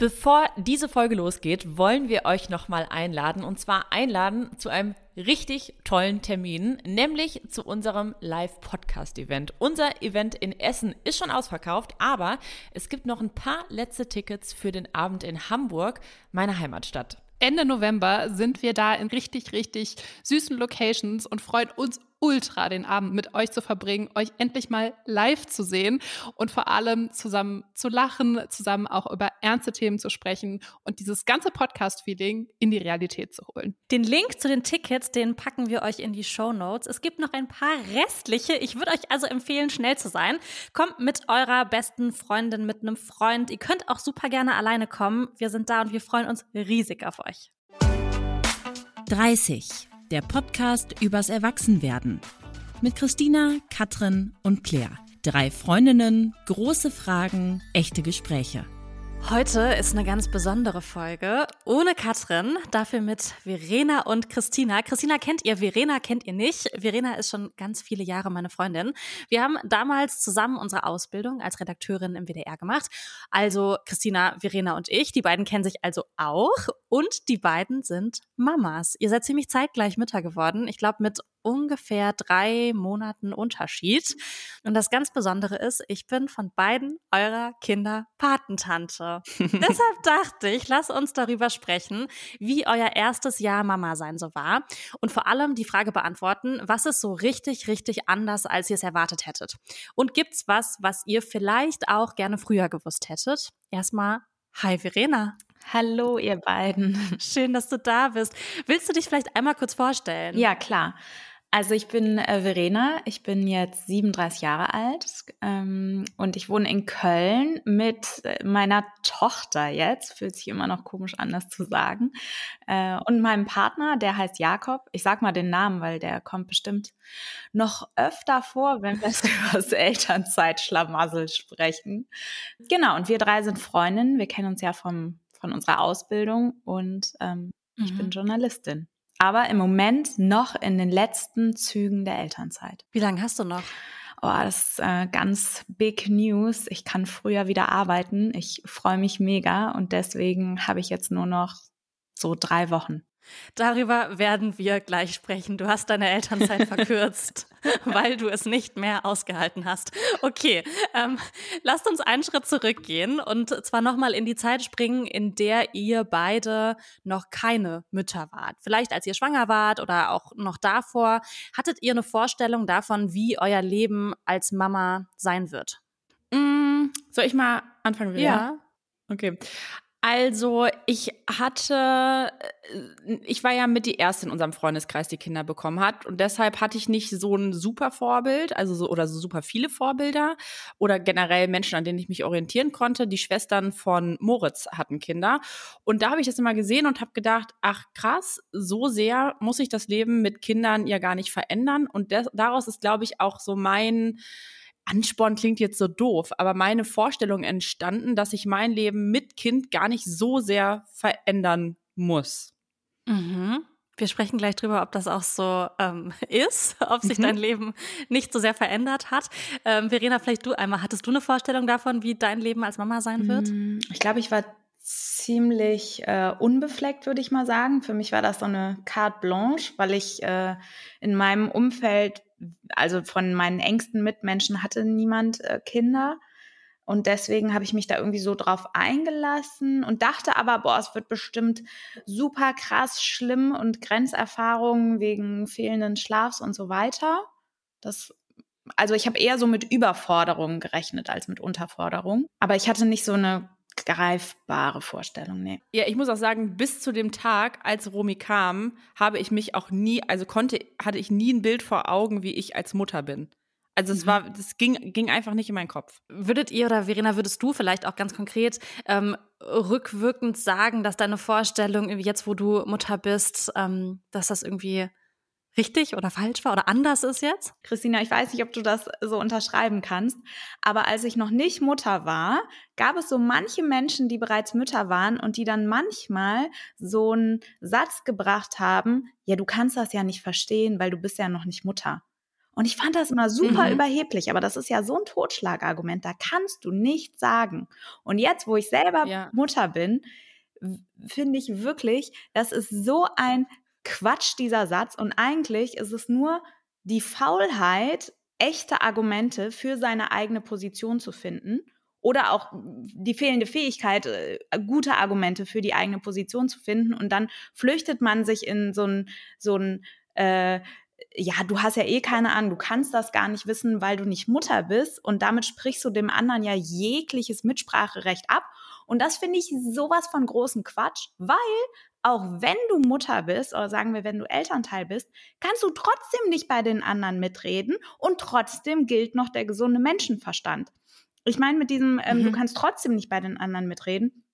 Bevor diese Folge losgeht, wollen wir euch nochmal einladen und zwar einladen zu einem richtig tollen Termin, nämlich zu unserem Live-Podcast-Event. Unser Event in Essen ist schon ausverkauft, aber es gibt noch ein paar letzte Tickets für den Abend in Hamburg, meiner Heimatstadt. Ende November sind wir da in richtig, richtig süßen Locations und freuen uns ultra, den Abend mit euch zu verbringen, euch endlich mal live zu sehen und vor allem zusammen zu lachen, zusammen auch über ernste Themen zu sprechen und dieses ganze Podcast-Feeling in die Realität zu holen. Den Link zu den Tickets, den packen wir euch in die Show Notes. Es gibt noch ein paar restliche. Ich würde euch also empfehlen, schnell zu sein. Kommt mit eurer besten Freundin, mit einem Freund. Ihr könnt auch super gerne alleine kommen. Wir sind da und wir freuen uns riesig auf euch. 30 der Podcast übers Erwachsenwerden. Mit Christina, Katrin und Claire. Drei Freundinnen, große Fragen, echte Gespräche. Heute ist eine ganz besondere Folge. Ohne Katrin, dafür mit Verena und Christina. Christina kennt ihr, Verena kennt ihr nicht. Verena ist schon ganz viele Jahre meine Freundin. Wir haben damals zusammen unsere Ausbildung als Redakteurin im WDR gemacht. Also Christina, Verena und ich, die beiden kennen sich also auch. Und die beiden sind Mamas. Ihr seid ziemlich zeitgleich Mütter geworden. Ich glaube, mit ungefähr drei Monaten Unterschied. Und das ganz Besondere ist, ich bin von beiden eurer Kinder Patentante. Deshalb dachte ich, lass uns darüber sprechen, wie euer erstes Jahr Mama sein so war. Und vor allem die Frage beantworten, was ist so richtig, richtig anders, als ihr es erwartet hättet? Und gibt's was, was ihr vielleicht auch gerne früher gewusst hättet? Erstmal, hi Verena. Hallo, ihr beiden. Schön, dass du da bist. Willst du dich vielleicht einmal kurz vorstellen? Ja, klar. Also ich bin äh, Verena, ich bin jetzt 37 Jahre alt ähm, und ich wohne in Köln mit äh, meiner Tochter jetzt, fühlt sich immer noch komisch an, das zu sagen, äh, und meinem Partner, der heißt Jakob. Ich sag mal den Namen, weil der kommt bestimmt noch öfter vor, wenn wir über das Elternzeitschlamassel sprechen. Genau, und wir drei sind Freundinnen, wir kennen uns ja vom, von unserer Ausbildung und ähm, mhm. ich bin mhm. Journalistin aber im Moment noch in den letzten Zügen der Elternzeit. Wie lange hast du noch? Oh, das ist äh, ganz big news. Ich kann früher wieder arbeiten. Ich freue mich mega und deswegen habe ich jetzt nur noch so drei Wochen. Darüber werden wir gleich sprechen. Du hast deine Elternzeit verkürzt, weil du es nicht mehr ausgehalten hast. Okay, ähm, lasst uns einen Schritt zurückgehen und zwar nochmal in die Zeit springen, in der ihr beide noch keine Mütter wart. Vielleicht als ihr schwanger wart oder auch noch davor. Hattet ihr eine Vorstellung davon, wie euer Leben als Mama sein wird? Mm, soll ich mal anfangen? Wieder? Ja. Okay. Also ich hatte, äh, ich war ja mit die erste in unserem Freundeskreis, die Kinder bekommen hat. Und deshalb hatte ich nicht so ein super Vorbild, also so oder so super viele Vorbilder oder generell Menschen, an denen ich mich orientieren konnte. Die Schwestern von Moritz hatten Kinder. Und da habe ich das immer gesehen und habe gedacht, ach krass, so sehr muss ich das Leben mit Kindern ja gar nicht verändern. Und daraus ist, glaube ich, auch so mein Ansporn klingt jetzt so doof, aber meine Vorstellung entstanden, dass ich mein Leben mit Kind gar nicht so sehr verändern muss. Mhm. Wir sprechen gleich drüber, ob das auch so ähm, ist, ob sich mhm. dein Leben nicht so sehr verändert hat. Ähm, Verena, vielleicht du einmal, hattest du eine Vorstellung davon, wie dein Leben als Mama sein wird? Mm, ich glaube, ich war ziemlich äh, unbefleckt, würde ich mal sagen. Für mich war das so eine carte blanche, weil ich äh, in meinem Umfeld also von meinen engsten Mitmenschen hatte niemand äh, Kinder. Und deswegen habe ich mich da irgendwie so drauf eingelassen und dachte aber, boah, es wird bestimmt super krass schlimm und Grenzerfahrungen wegen fehlenden Schlafs und so weiter. Das, also ich habe eher so mit Überforderung gerechnet als mit Unterforderung. Aber ich hatte nicht so eine greifbare Vorstellung, nee. Ja, ich muss auch sagen, bis zu dem Tag, als Romy kam, habe ich mich auch nie, also konnte, hatte ich nie ein Bild vor Augen, wie ich als Mutter bin. Also es mhm. war, das ging, ging einfach nicht in meinen Kopf. Würdet ihr oder Verena, würdest du vielleicht auch ganz konkret ähm, rückwirkend sagen, dass deine Vorstellung, jetzt wo du Mutter bist, ähm, dass das irgendwie richtig oder falsch war oder anders ist jetzt? Christina, ich weiß nicht, ob du das so unterschreiben kannst, aber als ich noch nicht Mutter war, gab es so manche Menschen, die bereits Mütter waren und die dann manchmal so einen Satz gebracht haben, ja, du kannst das ja nicht verstehen, weil du bist ja noch nicht Mutter. Und ich fand das immer super Mhm. überheblich, aber das ist ja so ein Totschlagargument, da kannst du nichts sagen. Und jetzt, wo ich selber Ja. Mutter bin, finde ich wirklich, das ist so ein Quatsch, dieser Satz. Und eigentlich ist es nur die Faulheit, echte Argumente für seine eigene Position zu finden. Oder auch die fehlende Fähigkeit, äh, gute Argumente für die eigene Position zu finden. Und dann flüchtet man sich in so ein, so ein äh, ja, du hast ja eh keine Ahnung, du kannst das gar nicht wissen, weil du nicht Mutter bist. Und damit sprichst du dem anderen ja jegliches Mitspracherecht ab. Und das finde ich sowas von großen Quatsch, weil auch wenn du Mutter bist oder sagen wir, wenn du Elternteil bist, kannst du trotzdem nicht bei den anderen mitreden und trotzdem gilt noch der gesunde Menschenverstand. Ich meine mit diesem, ähm, du Mhm. kannst trotzdem nicht bei den anderen mitreden.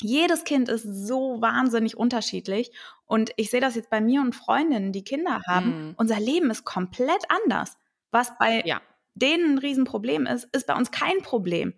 Jedes Kind ist so wahnsinnig unterschiedlich und ich sehe das jetzt bei mir und Freundinnen, die Kinder haben. Mhm. Unser Leben ist komplett anders. Was bei Ja. denen ein Riesenproblem ist, ist bei uns kein Problem.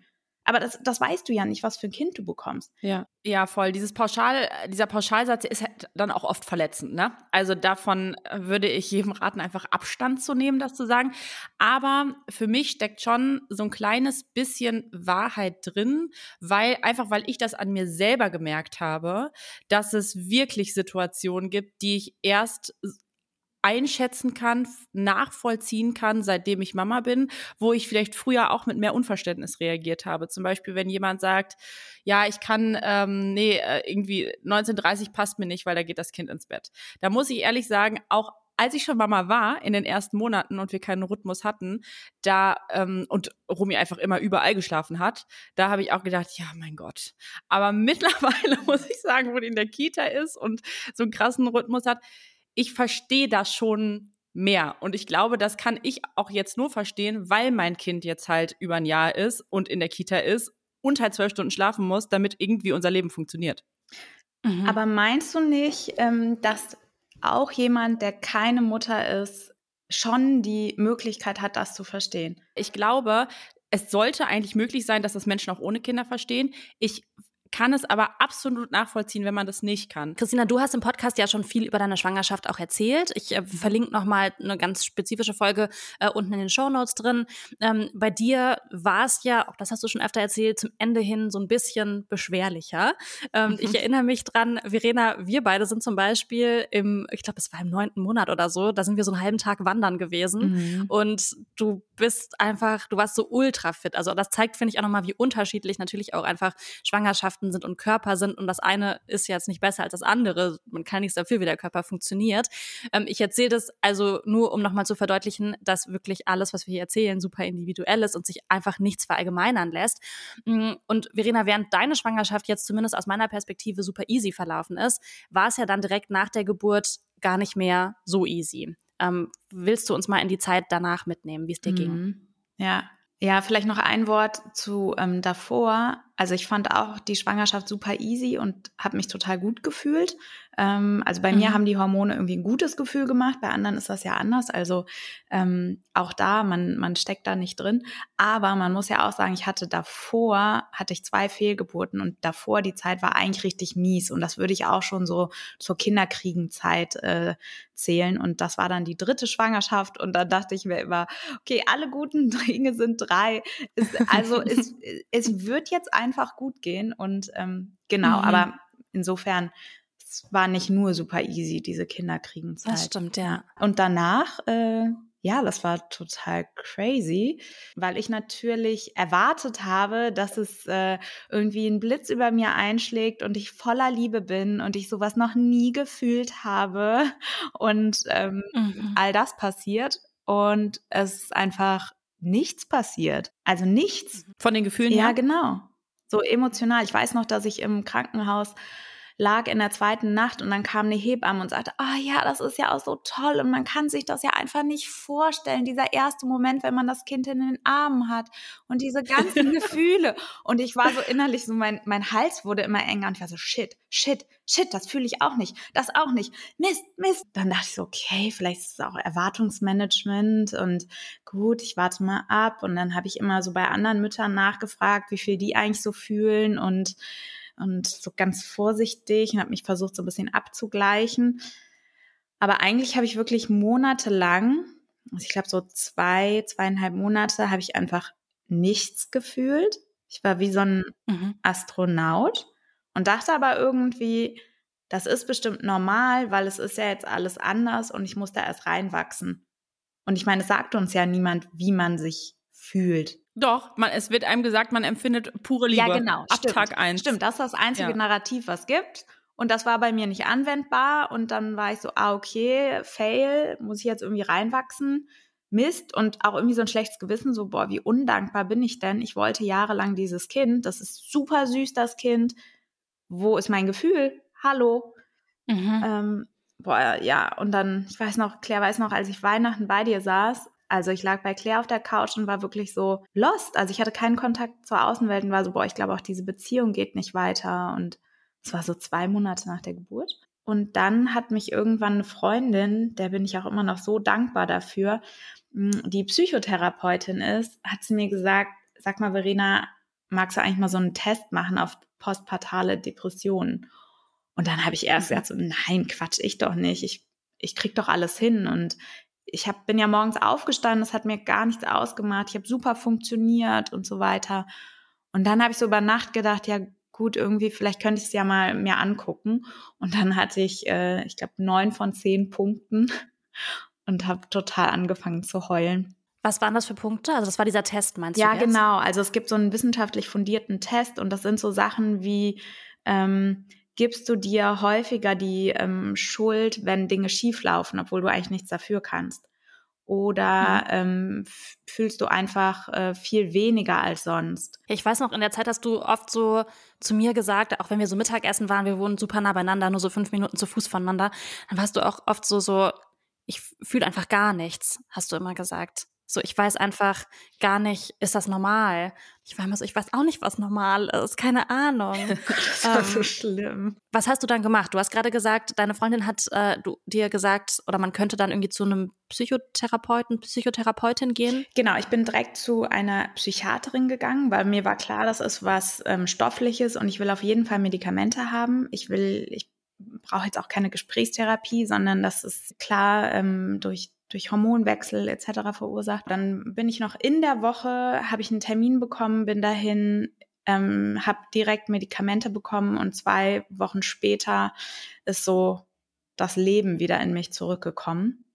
Aber das, das weißt du ja nicht, was für ein Kind du bekommst. Ja. Ja, voll. Dieses Pauschal, dieser Pauschalsatz ist halt dann auch oft verletzend, ne? Also davon äh, würde ich jedem raten, einfach Abstand zu nehmen, das zu sagen. Aber für mich steckt schon so ein kleines bisschen Wahrheit drin, weil, einfach weil ich das an mir selber gemerkt habe, dass es wirklich Situationen gibt, die ich erst einschätzen kann, nachvollziehen kann, seitdem ich Mama bin, wo ich vielleicht früher auch mit mehr Unverständnis reagiert habe. Zum Beispiel, wenn jemand sagt, ja, ich kann, ähm, nee, äh, irgendwie 1930 passt mir nicht, weil da geht das Kind ins Bett. Da muss ich ehrlich sagen, auch als ich schon Mama war in den ersten Monaten und wir keinen Rhythmus hatten, da ähm, und Rumi einfach immer überall geschlafen hat, da habe ich auch gedacht, ja, mein Gott. Aber mittlerweile muss ich sagen, wo die in der Kita ist und so einen krassen Rhythmus hat, ich verstehe das schon mehr. Und ich glaube, das kann ich auch jetzt nur verstehen, weil mein Kind jetzt halt über ein Jahr ist und in der Kita ist und halt zwölf Stunden schlafen muss, damit irgendwie unser Leben funktioniert. Mhm. Aber meinst du nicht, ähm, dass auch jemand, der keine Mutter ist, schon die Möglichkeit hat, das zu verstehen? Ich glaube, es sollte eigentlich möglich sein, dass das Menschen auch ohne Kinder verstehen. Ich kann es aber absolut nachvollziehen, wenn man das nicht kann. Christina, du hast im Podcast ja schon viel über deine Schwangerschaft auch erzählt. Ich äh, verlinke nochmal eine ganz spezifische Folge äh, unten in den Show Notes drin. Ähm, bei dir war es ja, auch das hast du schon öfter erzählt, zum Ende hin so ein bisschen beschwerlicher. Ähm, Mhm. Ich erinnere mich dran, Verena, wir beide sind zum Beispiel im, ich glaube, es war im neunten Monat oder so, da sind wir so einen halben Tag wandern gewesen. Mhm. Und du bist einfach, du warst so ultra fit. Also das zeigt, finde ich, auch nochmal, wie unterschiedlich natürlich auch einfach Schwangerschaften sind und Körper sind. Und das eine ist jetzt nicht besser als das andere. Man kann nichts dafür, wie der Körper funktioniert. Ähm, ich erzähle das also nur, um nochmal zu verdeutlichen, dass wirklich alles, was wir hier erzählen, super individuell ist und sich einfach nichts verallgemeinern lässt. Mm, Und Verena, während deine Schwangerschaft jetzt zumindest aus meiner Perspektive super easy verlaufen ist, war es ja dann direkt nach der Geburt gar nicht mehr so easy. Ähm, willst du uns mal in die Zeit danach mitnehmen, wie es dir ging? Mhm. Ja. Ja, vielleicht noch ein Wort zu ähm, davor. Also ich fand auch die Schwangerschaft super easy und habe mich total gut gefühlt. Ähm, also bei mir Mhm. haben die Hormone irgendwie ein gutes Gefühl gemacht, bei anderen ist das ja anders. Also ähm, auch da, man, man steckt da nicht drin. Aber man muss ja auch sagen, ich hatte davor, hatte ich zwei Fehlgeburten und davor die Zeit war eigentlich richtig mies. Und das würde ich auch schon so zur Kinderkriegenzeit äh, zählen. Und das war dann die dritte Schwangerschaft. Und dann dachte ich mir immer, okay, alle guten Dinge sind drei. Es, also es, es wird jetzt einfach gut gehen. Und ähm, genau, Mhm. aber insofern, es war nicht nur super easy, diese Kinderkriegenzeit. Das stimmt, ja. Und danach, äh, ja, das war total crazy, weil ich natürlich erwartet habe, dass es äh, irgendwie ein Blitz über mir einschlägt und ich voller Liebe bin und ich sowas noch nie gefühlt habe und ähm, Mhm. all das passiert und es ist einfach nichts passiert. Also nichts. Von den Gefühlen Ja, her? genau. So emotional. Ich weiß noch, dass ich im Krankenhaus lag in der zweiten Nacht und dann kam eine Hebamme und sagte, ah ja, das ist ja auch so toll und man kann sich das ja einfach nicht vorstellen, dieser erste Moment, wenn man das Kind in den Armen hat und diese ganzen Gefühle. Und ich war so innerlich so, mein, mein Hals wurde immer enger und ich war so, shit, shit, shit, das fühle ich auch nicht, das auch nicht, Mist, Mist. Dann dachte ich so, okay, vielleicht ist es auch Erwartungsmanagement und gut, ich warte mal ab und dann habe ich immer so bei anderen Müttern nachgefragt, wie viel die eigentlich so fühlen und und so ganz vorsichtig und habe mich versucht, so ein bisschen abzugleichen. Aber eigentlich habe ich wirklich monatelang also ich glaube so zwei, zweieinhalb Monate habe ich einfach nichts gefühlt. Ich war wie so ein mhm. Astronaut und dachte aber irgendwie, das ist bestimmt normal, weil es ist ja jetzt alles anders und ich muss da erst reinwachsen. Und ich meine, es sagt uns ja niemand, wie man sich fühlt. Doch, man, es wird einem gesagt, man empfindet pure Liebe. Ja, genau. Ab stimmt, Tag eins. Stimmt, das ist das einzige ja. Narrativ, was gibt. Und das war bei mir nicht anwendbar. Und dann war ich so, ah, okay, fail, muss ich jetzt irgendwie reinwachsen. Mist und auch irgendwie so ein schlechtes Gewissen, so, boah, wie undankbar bin ich denn? Ich wollte jahrelang dieses Kind, das ist super süß, das Kind. Wo ist mein Gefühl? Hallo. Mhm. Ähm, boah, ja, und dann, ich weiß noch, Claire weiß noch, als ich Weihnachten bei dir saß, also ich lag bei Claire auf der Couch und war wirklich so lost. Also ich hatte keinen Kontakt zur Außenwelt und war so, boah, ich glaube auch diese Beziehung geht nicht weiter. Und es war so zwei Monate nach der Geburt. Und dann hat mich irgendwann eine Freundin, der bin ich auch immer noch so dankbar dafür, hm, die Psychotherapeutin ist, hat sie mir gesagt, sag mal, Verena, magst du eigentlich mal so einen Test machen auf postpartale Depressionen? Und dann habe ich erst mhm. gesagt, so, nein, Quatsch, ich doch nicht. Ich, ich krieg doch alles hin. Und ich hab, bin ja morgens aufgestanden, das hat mir gar nichts ausgemacht. Ich habe super funktioniert und so weiter. Und dann habe ich so über Nacht gedacht, ja gut, irgendwie, vielleicht könnte ich es ja mal mir angucken. Und dann hatte ich, äh, ich glaube, neun von zehn Punkten und habe total angefangen zu heulen. Was waren das für Punkte? Also das war dieser Test, meinst ja, du? Ja, genau. Also es gibt so einen wissenschaftlich fundierten Test und das sind so Sachen wie, ähm, gibst du dir häufiger die ähm, Schuld, wenn Dinge schieflaufen, obwohl du eigentlich nichts dafür kannst? Oder mhm. ähm, fühlst du einfach äh, viel weniger als sonst? Ich weiß noch, in der Zeit hast du oft so zu mir gesagt, auch wenn wir so Mittagessen waren, wir wohnen super nah beieinander, nur so fünf Minuten zu Fuß voneinander, dann warst du auch oft so, so, ich fühle einfach gar nichts, hast du immer gesagt. So, ich weiß einfach gar nicht, ist das normal? Ich war immer so, ich weiß auch nicht, was normal ist, keine Ahnung. das war ähm, so schlimm. Was hast du dann gemacht? Du hast gerade gesagt, deine Freundin hat äh, du, dir gesagt, oder man könnte dann irgendwie zu einem Psychotherapeuten, Psychotherapeutin gehen? Genau, ich bin direkt zu einer Psychiaterin gegangen, weil mir war klar, das ist was ähm, Stoffliches und ich will auf jeden Fall Medikamente haben. Ich will, ich brauche jetzt auch keine Gesprächstherapie, sondern das ist klar ähm, durch durch Hormonwechsel etc. verursacht. Dann bin ich noch in der Woche, habe ich einen Termin bekommen, bin dahin, ähm, habe direkt Medikamente bekommen und zwei Wochen später ist so das Leben wieder in mich zurückgekommen.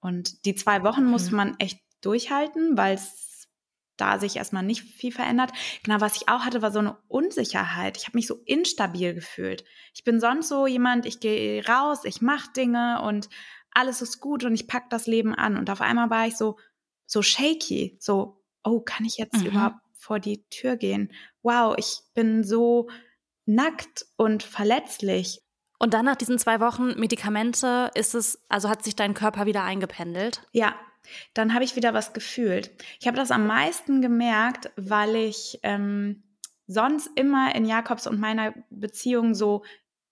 Und die zwei Wochen okay. muss man echt durchhalten, weil es da sich erstmal nicht viel verändert. Genau, was ich auch hatte, war so eine Unsicherheit. Ich habe mich so instabil gefühlt. Ich bin sonst so jemand, ich gehe raus, ich mache Dinge und alles ist gut und ich pack das Leben an. Und auf einmal war ich so, so shaky, so, oh, kann ich jetzt mhm. überhaupt vor die Tür gehen? Wow, ich bin so nackt und verletzlich. Und dann nach diesen zwei Wochen Medikamente ist es, also hat sich dein Körper wieder eingependelt? Ja, dann habe ich wieder was gefühlt. Ich habe das am meisten gemerkt, weil ich ähm, sonst immer in Jakobs und meiner Beziehung so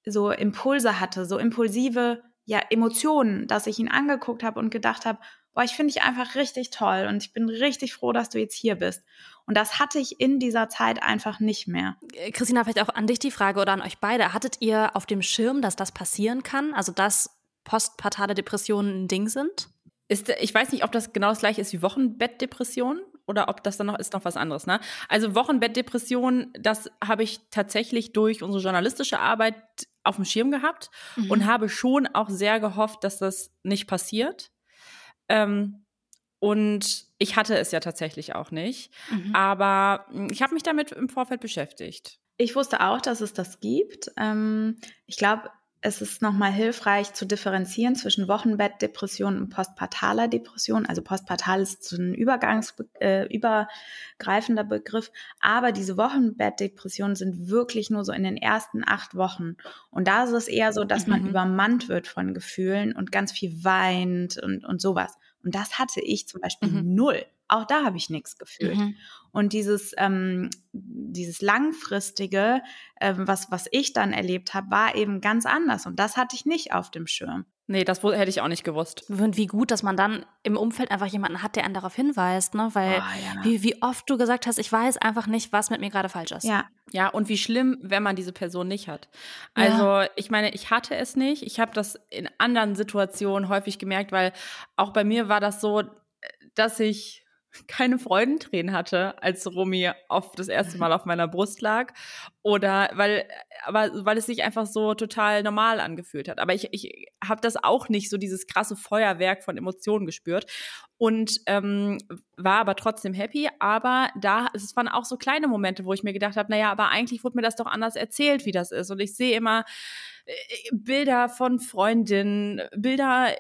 so Impulse hatte, so impulsive ja, Emotionen, dass ich ihn angeguckt habe und gedacht habe, boah, ich finde dich einfach richtig toll und ich bin richtig froh, dass du jetzt hier bist. Und das hatte ich in dieser Zeit einfach nicht mehr. Äh, Christina, vielleicht auch an dich die Frage oder an euch beide. Hattet ihr auf dem Schirm, dass das passieren kann? Also, dass postpartale Depressionen ein Ding sind? Ist, ich weiß nicht, ob das genau das gleiche ist wie Wochenbettdepression oder ob das dann noch ist noch was anderes. Ne? Also Wochenbettdepression, das habe ich tatsächlich durch unsere journalistische Arbeit auf dem Schirm gehabt mhm. und habe schon auch sehr gehofft, dass das nicht passiert. Ähm, und ich hatte es ja tatsächlich auch nicht. Mhm. Aber hm, ich habe mich damit im Vorfeld beschäftigt. Ich wusste auch, dass es das gibt. Ähm, ich glaube, es ist nochmal hilfreich zu differenzieren zwischen Wochenbettdepression und postpartaler Depression. Also postpartal ist so ein äh, übergreifender Begriff. Aber diese Wochenbettdepressionen sind wirklich nur so in den ersten acht Wochen. Und da ist es eher so, dass man mhm. übermannt wird von Gefühlen und ganz viel weint und, und sowas. Und das hatte ich zum Beispiel mhm. null. Auch da habe ich nichts gefühlt. Mhm. Und dieses, ähm, dieses langfristige, ähm, was, was ich dann erlebt habe, war eben ganz anders. Und das hatte ich nicht auf dem Schirm. Nee, das hätte ich auch nicht gewusst. Und wie gut, dass man dann im Umfeld einfach jemanden hat, der einen darauf hinweist, ne? Weil oh, ja. wie, wie oft du gesagt hast, ich weiß einfach nicht, was mit mir gerade falsch ist. Ja. Ja, und wie schlimm, wenn man diese Person nicht hat. Also, ja. ich meine, ich hatte es nicht. Ich habe das in anderen Situationen häufig gemerkt, weil auch bei mir war das so, dass ich keine Freudentränen hatte, als Romy auf das erste Mal auf meiner Brust lag. Oder weil, aber weil es sich einfach so total normal angefühlt hat. Aber ich, ich habe das auch nicht so dieses krasse Feuerwerk von Emotionen gespürt. Und ähm, war aber trotzdem happy. Aber da, es waren auch so kleine Momente, wo ich mir gedacht habe, naja, aber eigentlich wurde mir das doch anders erzählt, wie das ist. Und ich sehe immer, äh, Bilder von Freundinnen, Bilder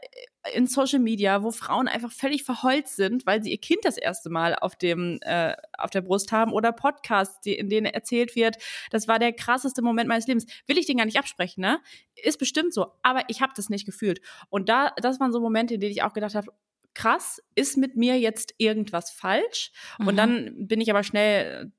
in Social Media, wo Frauen einfach völlig verheult sind, weil sie ihr Kind das erste Mal auf dem äh, auf der Brust haben oder Podcasts, die, in denen erzählt wird, das war der krasseste Moment meines Lebens. Will ich den gar nicht absprechen, ne? Ist bestimmt so, aber ich habe das nicht gefühlt. Und da, das waren so Momente, in denen ich auch gedacht habe, krass, ist mit mir jetzt irgendwas falsch? Mhm. Und dann bin ich aber schnell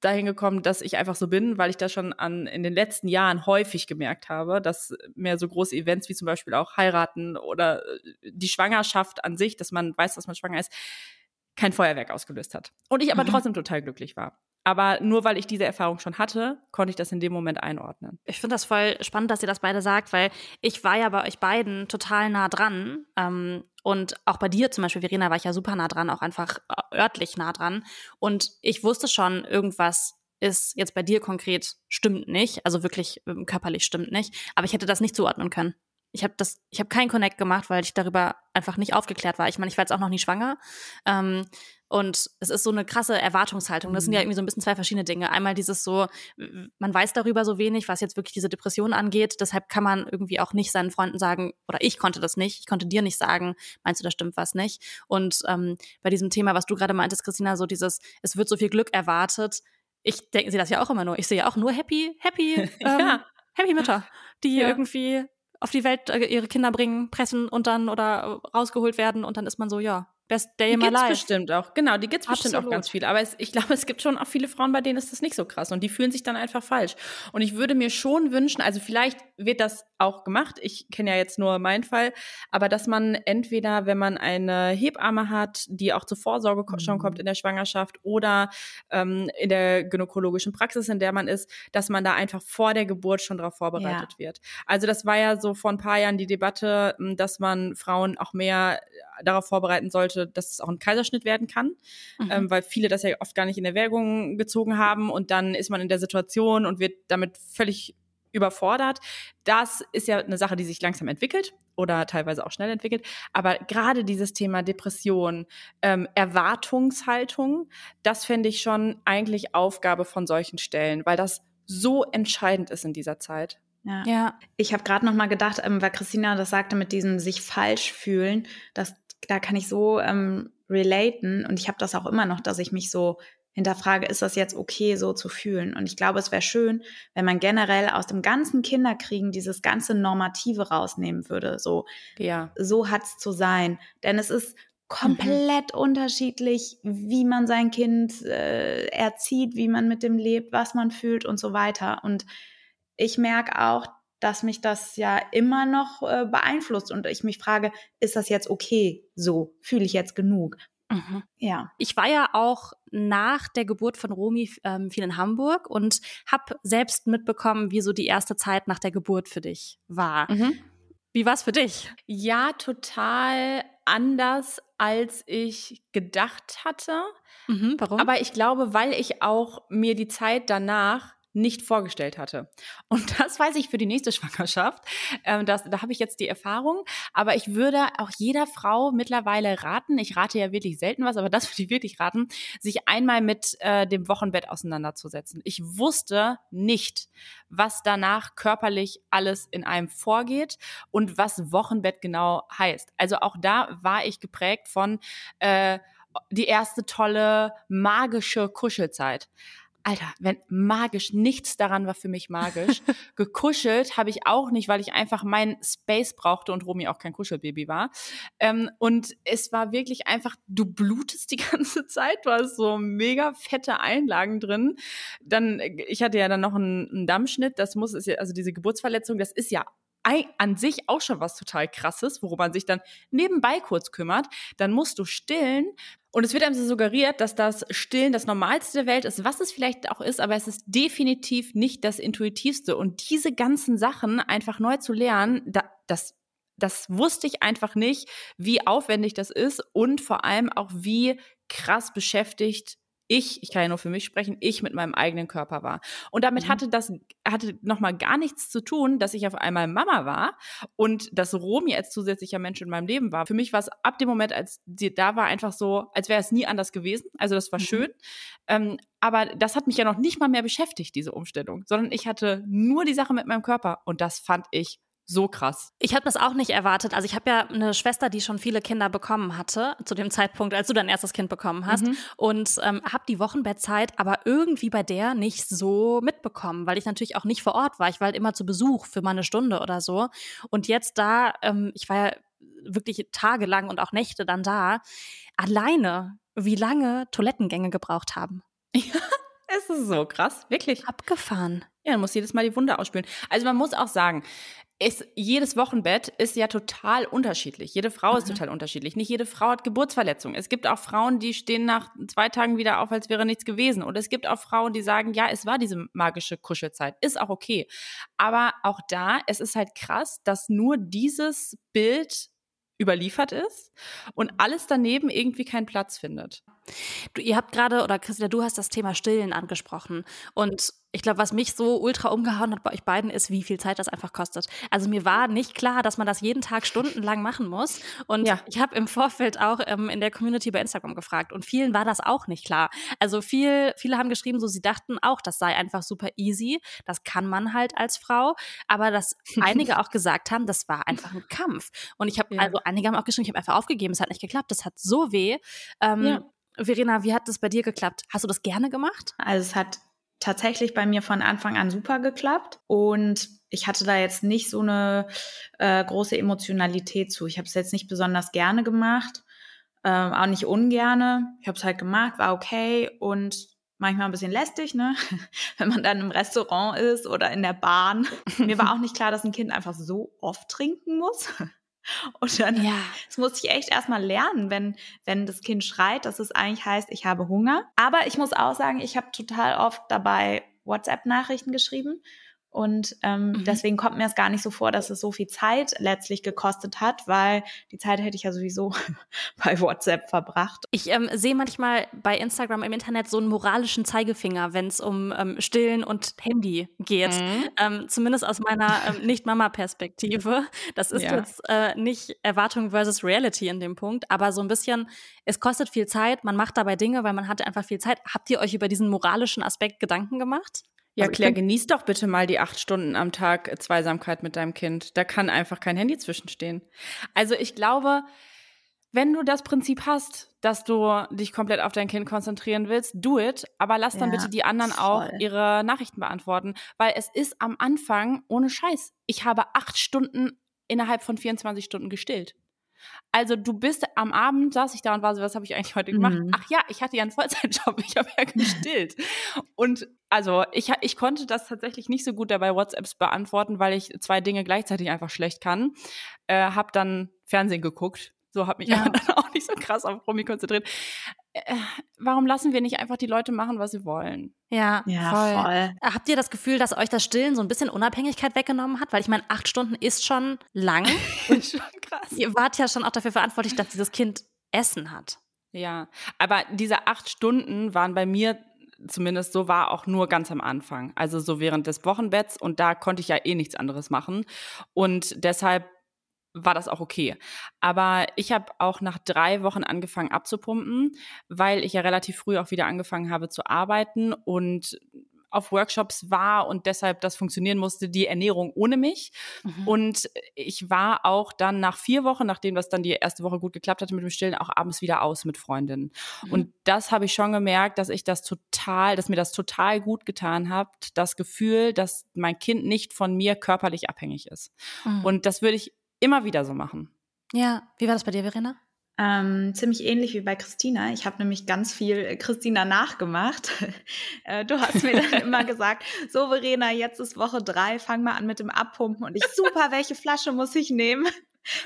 dahin gekommen, dass ich einfach so bin, weil ich das schon an, in den letzten Jahren häufig gemerkt habe, dass mehr so große Events wie zum Beispiel auch heiraten oder äh, die Schwangerschaft an sich, dass man weiß, dass man schwanger ist, kein Feuerwerk ausgelöst hat. Und ich aber mhm. trotzdem total glücklich war. Aber nur weil ich diese Erfahrung schon hatte, konnte ich das in dem Moment einordnen. Ich finde das voll spannend, dass ihr das beide sagt, weil ich war ja bei euch beiden total nah dran. Ähm, und auch bei dir zum Beispiel, Verena, war ich ja super nah dran, auch einfach äh, örtlich nah dran. Und ich wusste schon, irgendwas ist jetzt bei dir konkret stimmt nicht, also wirklich ähm, körperlich stimmt nicht. Aber ich hätte das nicht zuordnen können. Ich habe das, ich habe keinen Connect gemacht, weil ich darüber einfach nicht aufgeklärt war. Ich meine, ich war jetzt auch noch nie schwanger. Ähm, und es ist so eine krasse Erwartungshaltung. Das sind ja mhm. irgendwie so ein bisschen zwei verschiedene Dinge. Einmal dieses so, man weiß darüber so wenig, was jetzt wirklich diese Depression angeht. Deshalb kann man irgendwie auch nicht seinen Freunden sagen, oder ich konnte das nicht, ich konnte dir nicht sagen, meinst du, da stimmt was nicht? Und ähm, bei diesem Thema, was du gerade meintest, Christina, so dieses, es wird so viel Glück erwartet. Ich denke, sie das ja auch immer nur. Ich sehe ja auch nur happy, happy, ähm, ja. happy Mütter, die ja. irgendwie auf die Welt äh, ihre Kinder bringen, pressen und dann oder rausgeholt werden und dann ist man so, ja, Best Day in my life. bestimmt auch. Genau, die gibt's Absolut. bestimmt auch ganz viele. Aber es, ich glaube, es gibt schon auch viele Frauen, bei denen ist das nicht so krass und die fühlen sich dann einfach falsch. Und ich würde mir schon wünschen, also vielleicht wird das auch gemacht. Ich kenne ja jetzt nur meinen Fall, aber dass man entweder, wenn man eine Hebamme hat, die auch zur Vorsorge mhm. schon kommt in der Schwangerschaft oder ähm, in der gynäkologischen Praxis, in der man ist, dass man da einfach vor der Geburt schon darauf vorbereitet ja. wird. Also das war ja so vor ein paar Jahren die Debatte, dass man Frauen auch mehr darauf vorbereiten sollte, dass es auch ein Kaiserschnitt werden kann, mhm. ähm, weil viele das ja oft gar nicht in Erwägung gezogen haben und dann ist man in der Situation und wird damit völlig überfordert. Das ist ja eine Sache, die sich langsam entwickelt oder teilweise auch schnell entwickelt. Aber gerade dieses Thema Depression, ähm, Erwartungshaltung, das fände ich schon eigentlich Aufgabe von solchen Stellen, weil das so entscheidend ist in dieser Zeit. Ja. ja. Ich habe gerade noch mal gedacht, ähm, weil Christina das sagte mit diesem sich falsch fühlen, dass da kann ich so ähm, relaten und ich habe das auch immer noch, dass ich mich so hinterfrage, ist das jetzt okay, so zu fühlen? Und ich glaube, es wäre schön, wenn man generell aus dem ganzen Kinderkriegen dieses ganze Normative rausnehmen würde. So, ja. so hat's zu sein. Denn es ist komplett mhm. unterschiedlich, wie man sein Kind äh, erzieht, wie man mit dem lebt, was man fühlt und so weiter. Und ich merke auch, dass mich das ja immer noch äh, beeinflusst und ich mich frage, ist das jetzt okay so? Fühle ich jetzt genug? Mhm. Ja. Ich war ja auch nach der Geburt von Romy ähm, viel in Hamburg und habe selbst mitbekommen, wie so die erste Zeit nach der Geburt für dich war. Mhm. Wie war es für dich? Ja, total anders, als ich gedacht hatte. Mhm, warum? Aber ich glaube, weil ich auch mir die Zeit danach nicht vorgestellt hatte. Und das weiß ich für die nächste Schwangerschaft. Ähm, das, da habe ich jetzt die Erfahrung. Aber ich würde auch jeder Frau mittlerweile raten, ich rate ja wirklich selten was, aber das würde ich wirklich raten, sich einmal mit äh, dem Wochenbett auseinanderzusetzen. Ich wusste nicht, was danach körperlich alles in einem vorgeht und was Wochenbett genau heißt. Also auch da war ich geprägt von äh, die erste tolle magische Kuschelzeit. Alter, wenn magisch, nichts daran war für mich magisch. Gekuschelt habe ich auch nicht, weil ich einfach meinen Space brauchte und Romy auch kein Kuschelbaby war. Ähm, und es war wirklich einfach, du blutest die ganze Zeit, du hast so mega fette Einlagen drin. Dann, ich hatte ja dann noch einen, einen Dammschnitt, das muss, also diese Geburtsverletzung, das ist ja an sich auch schon was total krasses, worum man sich dann nebenbei kurz kümmert. Dann musst du stillen. Und es wird einem so suggeriert, dass das Stillen das Normalste der Welt ist, was es vielleicht auch ist, aber es ist definitiv nicht das Intuitivste. Und diese ganzen Sachen einfach neu zu lernen, da, das das wusste ich einfach nicht, wie aufwendig das ist und vor allem auch wie krass beschäftigt ich, ich kann ja nur für mich sprechen, ich mit meinem eigenen Körper war. Und damit mhm. hatte das, hatte nochmal gar nichts zu tun, dass ich auf einmal Mama war und dass Romy als zusätzlicher Mensch in meinem Leben war. Für mich war es ab dem Moment, als sie da war, einfach so, als wäre es nie anders gewesen. Also das war mhm. schön. Ähm, aber das hat mich ja noch nicht mal mehr beschäftigt, diese Umstellung, sondern ich hatte nur die Sache mit meinem Körper und das fand ich so krass. Ich habe das auch nicht erwartet. Also ich habe ja eine Schwester, die schon viele Kinder bekommen hatte, zu dem Zeitpunkt, als du dein erstes Kind bekommen hast. Mhm. Und ähm, habe die Wochenbettzeit aber irgendwie bei der nicht so mitbekommen, weil ich natürlich auch nicht vor Ort war. Ich war halt immer zu Besuch für mal eine Stunde oder so. Und jetzt da, ähm, ich war ja wirklich tagelang und auch Nächte dann da, alleine, wie lange Toilettengänge gebraucht haben. Ja, es ist so krass, wirklich. Abgefahren. Ja, man muss jedes Mal die Wunde ausspülen. Also man muss auch sagen, ist, jedes Wochenbett ist ja total unterschiedlich. Jede Frau mhm. ist total unterschiedlich. Nicht jede Frau hat Geburtsverletzungen. Es gibt auch Frauen, die stehen nach zwei Tagen wieder auf, als wäre nichts gewesen. Und es gibt auch Frauen, die sagen, ja, es war diese magische Kuschelzeit. Ist auch okay. Aber auch da, es ist halt krass, dass nur dieses Bild überliefert ist und alles daneben irgendwie keinen Platz findet. Du, ihr habt gerade, oder Christina, du hast das Thema Stillen angesprochen. Und ich glaube, was mich so ultra umgehauen hat bei euch beiden, ist, wie viel Zeit das einfach kostet. Also mir war nicht klar, dass man das jeden Tag stundenlang machen muss. Und ja. ich habe im Vorfeld auch ähm, in der Community bei Instagram gefragt. Und vielen war das auch nicht klar. Also viel, viele haben geschrieben, so sie dachten auch, das sei einfach super easy. Das kann man halt als Frau. Aber dass einige auch gesagt haben, das war einfach ein Kampf. Und ich habe, ja. also einige haben auch geschrieben, ich habe einfach aufgegeben, es hat nicht geklappt, das hat so weh. Ähm, ja. Verena, wie hat das bei dir geklappt? Hast du das gerne gemacht? Also es hat tatsächlich bei mir von Anfang an super geklappt und ich hatte da jetzt nicht so eine äh, große Emotionalität zu. Ich habe es jetzt nicht besonders gerne gemacht, ähm, auch nicht ungerne. Ich habe es halt gemacht, war okay und manchmal ein bisschen lästig, ne? Wenn man dann im Restaurant ist oder in der Bahn. Mir war auch nicht klar, dass ein Kind einfach so oft trinken muss. Und dann ja. das musste ich echt erstmal lernen, wenn, wenn das Kind schreit, dass es eigentlich heißt, ich habe Hunger. Aber ich muss auch sagen, ich habe total oft dabei WhatsApp-Nachrichten geschrieben und ähm, mhm. deswegen kommt mir es gar nicht so vor, dass es so viel Zeit letztlich gekostet hat, weil die Zeit hätte ich ja sowieso bei WhatsApp verbracht. Ich ähm, sehe manchmal bei Instagram im Internet so einen moralischen Zeigefinger, wenn es um ähm, Stillen und Handy geht. Mhm. Ähm, zumindest aus meiner ähm, Nicht-Mama-Perspektive. Das ist ja. jetzt äh, nicht Erwartung versus Reality in dem Punkt, aber so ein bisschen, es kostet viel Zeit, man macht dabei Dinge, weil man hatte einfach viel Zeit. Habt ihr euch über diesen moralischen Aspekt Gedanken gemacht? Ja, also Claire, genieß doch bitte mal die acht Stunden am Tag Zweisamkeit mit deinem Kind. Da kann einfach kein Handy zwischenstehen. Also ich glaube, wenn du das Prinzip hast, dass du dich komplett auf dein Kind konzentrieren willst, do it, aber lass dann ja, bitte die anderen voll. auch ihre Nachrichten beantworten, weil es ist am Anfang ohne Scheiß. Ich habe acht Stunden innerhalb von 24 Stunden gestillt. Also du bist am Abend, saß ich da und war so, was habe ich eigentlich heute gemacht? Mhm. Ach ja, ich hatte ja einen Vollzeitjob, ich habe ja gestillt. und also ich, ich konnte das tatsächlich nicht so gut dabei WhatsApps beantworten, weil ich zwei Dinge gleichzeitig einfach schlecht kann. Äh, hab dann Fernsehen geguckt, so habe mich ja. dann auch nicht so krass auf Promi konzentriert. Äh, warum lassen wir nicht einfach die Leute machen, was sie wollen? Ja, ja voll. voll. Habt ihr das Gefühl, dass euch das Stillen so ein bisschen Unabhängigkeit weggenommen hat? Weil ich meine, acht Stunden ist schon lang. Und schon krass. Ihr wart ja schon auch dafür verantwortlich, dass dieses Kind Essen hat. Ja, aber diese acht Stunden waren bei mir zumindest so war auch nur ganz am Anfang. Also so während des Wochenbetts und da konnte ich ja eh nichts anderes machen. Und deshalb war das auch okay. Aber ich habe auch nach drei Wochen angefangen abzupumpen, weil ich ja relativ früh auch wieder angefangen habe zu arbeiten und auf Workshops war und deshalb das funktionieren musste, die Ernährung ohne mich. Mhm. Und ich war auch dann nach vier Wochen, nachdem das dann die erste Woche gut geklappt hatte mit dem Stillen, auch abends wieder aus mit Freundinnen. Mhm. Und das habe ich schon gemerkt, dass ich das total, dass mir das total gut getan hat, das Gefühl, dass mein Kind nicht von mir körperlich abhängig ist. Mhm. Und das würde ich immer wieder so machen. Ja, wie war das bei dir, Verena? Ähm, ziemlich ähnlich wie bei Christina. Ich habe nämlich ganz viel Christina nachgemacht. Äh, du hast mir dann immer gesagt, so Verena, jetzt ist Woche drei, fang mal an mit dem Abpumpen. Und ich, super, welche Flasche muss ich nehmen?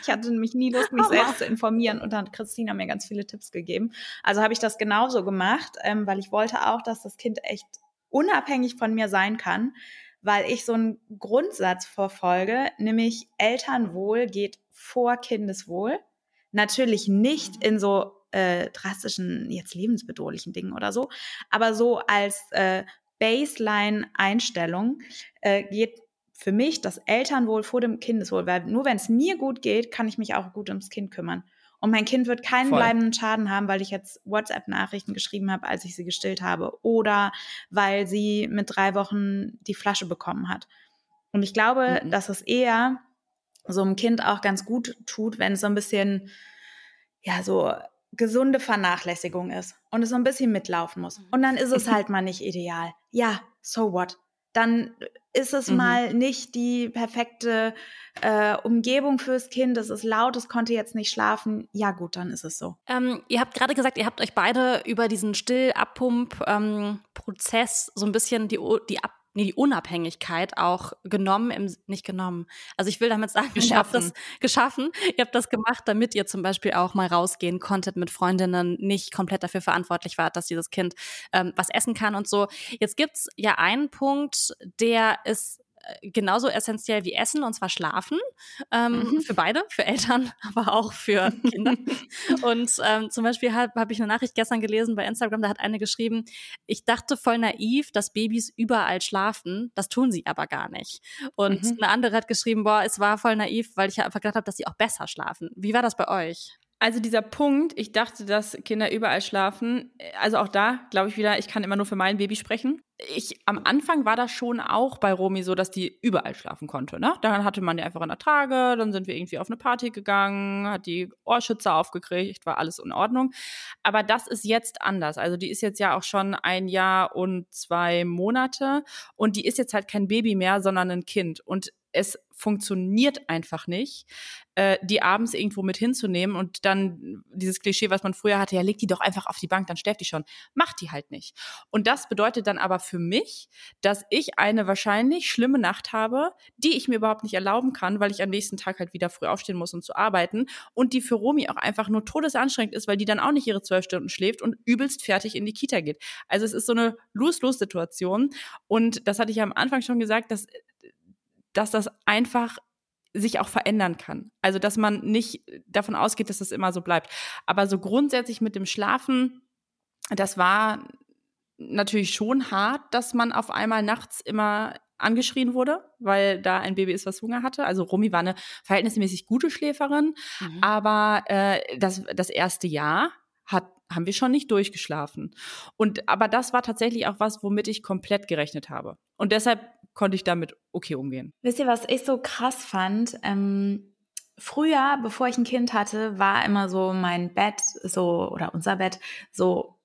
Ich hatte nämlich nie Lust, mich selbst zu informieren und dann hat Christina mir ganz viele Tipps gegeben. Also habe ich das genauso gemacht, ähm, weil ich wollte auch, dass das Kind echt unabhängig von mir sein kann, weil ich so einen Grundsatz verfolge, nämlich Elternwohl geht vor Kindeswohl. Natürlich nicht in so äh, drastischen, jetzt lebensbedrohlichen Dingen oder so, aber so als äh, Baseline-Einstellung äh, geht für mich das Elternwohl vor dem Kindeswohl, weil nur wenn es mir gut geht, kann ich mich auch gut ums Kind kümmern. Und mein Kind wird keinen Voll. bleibenden Schaden haben, weil ich jetzt WhatsApp-Nachrichten geschrieben habe, als ich sie gestillt habe. Oder weil sie mit drei Wochen die Flasche bekommen hat. Und ich glaube, mhm. dass es eher so einem Kind auch ganz gut tut, wenn es so ein bisschen, ja, so gesunde Vernachlässigung ist und es so ein bisschen mitlaufen muss. Und dann ist es halt mal nicht ideal. Ja, so what? Dann ist es mhm. mal nicht die perfekte äh, Umgebung fürs Kind, es ist laut, es konnte jetzt nicht schlafen. Ja gut, dann ist es so. Ähm, ihr habt gerade gesagt, ihr habt euch beide über diesen Still-Abpump-Prozess ähm, so ein bisschen die, die Ab nee, die Unabhängigkeit auch genommen, im, nicht genommen. Also ich will damit sagen, geschaffen. ihr habt das geschaffen, ihr habt das gemacht, damit ihr zum Beispiel auch mal rausgehen konntet mit Freundinnen, nicht komplett dafür verantwortlich wart, dass dieses Kind ähm, was essen kann und so. Jetzt gibt's ja einen Punkt, der ist genauso essentiell wie Essen und zwar Schlafen ähm, mhm. für beide, für Eltern, aber auch für Kinder. und ähm, zum Beispiel habe hab ich eine Nachricht gestern gelesen bei Instagram, da hat eine geschrieben, ich dachte voll naiv, dass Babys überall schlafen, das tun sie aber gar nicht. Und mhm. eine andere hat geschrieben, boah, es war voll naiv, weil ich einfach gedacht habe, dass sie auch besser schlafen. Wie war das bei euch? Also dieser Punkt, ich dachte, dass Kinder überall schlafen. Also auch da glaube ich wieder, ich kann immer nur für mein Baby sprechen. Ich, am Anfang war das schon auch bei Romy so, dass die überall schlafen konnte. Ne? Dann hatte man die einfach in der Trage, dann sind wir irgendwie auf eine Party gegangen, hat die Ohrschützer aufgekriegt, war alles in Ordnung. Aber das ist jetzt anders. Also die ist jetzt ja auch schon ein Jahr und zwei Monate und die ist jetzt halt kein Baby mehr, sondern ein Kind. Und es funktioniert einfach nicht, äh, die abends irgendwo mit hinzunehmen und dann dieses Klischee, was man früher hatte, ja, leg die doch einfach auf die Bank, dann schläft die schon. Macht die halt nicht. Und das bedeutet dann aber für mich, dass ich eine wahrscheinlich schlimme Nacht habe, die ich mir überhaupt nicht erlauben kann, weil ich am nächsten Tag halt wieder früh aufstehen muss und zu arbeiten und die für Romy auch einfach nur todesanstrengend ist, weil die dann auch nicht ihre zwölf Stunden schläft und übelst fertig in die Kita geht. Also es ist so eine Lose-Lose-Situation und das hatte ich am Anfang schon gesagt, dass dass das einfach sich auch verändern kann. Also, dass man nicht davon ausgeht, dass das immer so bleibt. Aber so grundsätzlich mit dem Schlafen, das war natürlich schon hart, dass man auf einmal nachts immer angeschrien wurde, weil da ein Baby ist, was Hunger hatte. Also Romy war eine verhältnismäßig gute Schläferin, mhm. aber äh, das, das erste Jahr hat, haben wir schon nicht durchgeschlafen. Und aber das war tatsächlich auch was, womit ich komplett gerechnet habe. Und deshalb konnte ich damit okay umgehen. Wisst ihr, was ich so krass fand? Ähm, früher, bevor ich ein Kind hatte, war immer so mein Bett so oder unser Bett so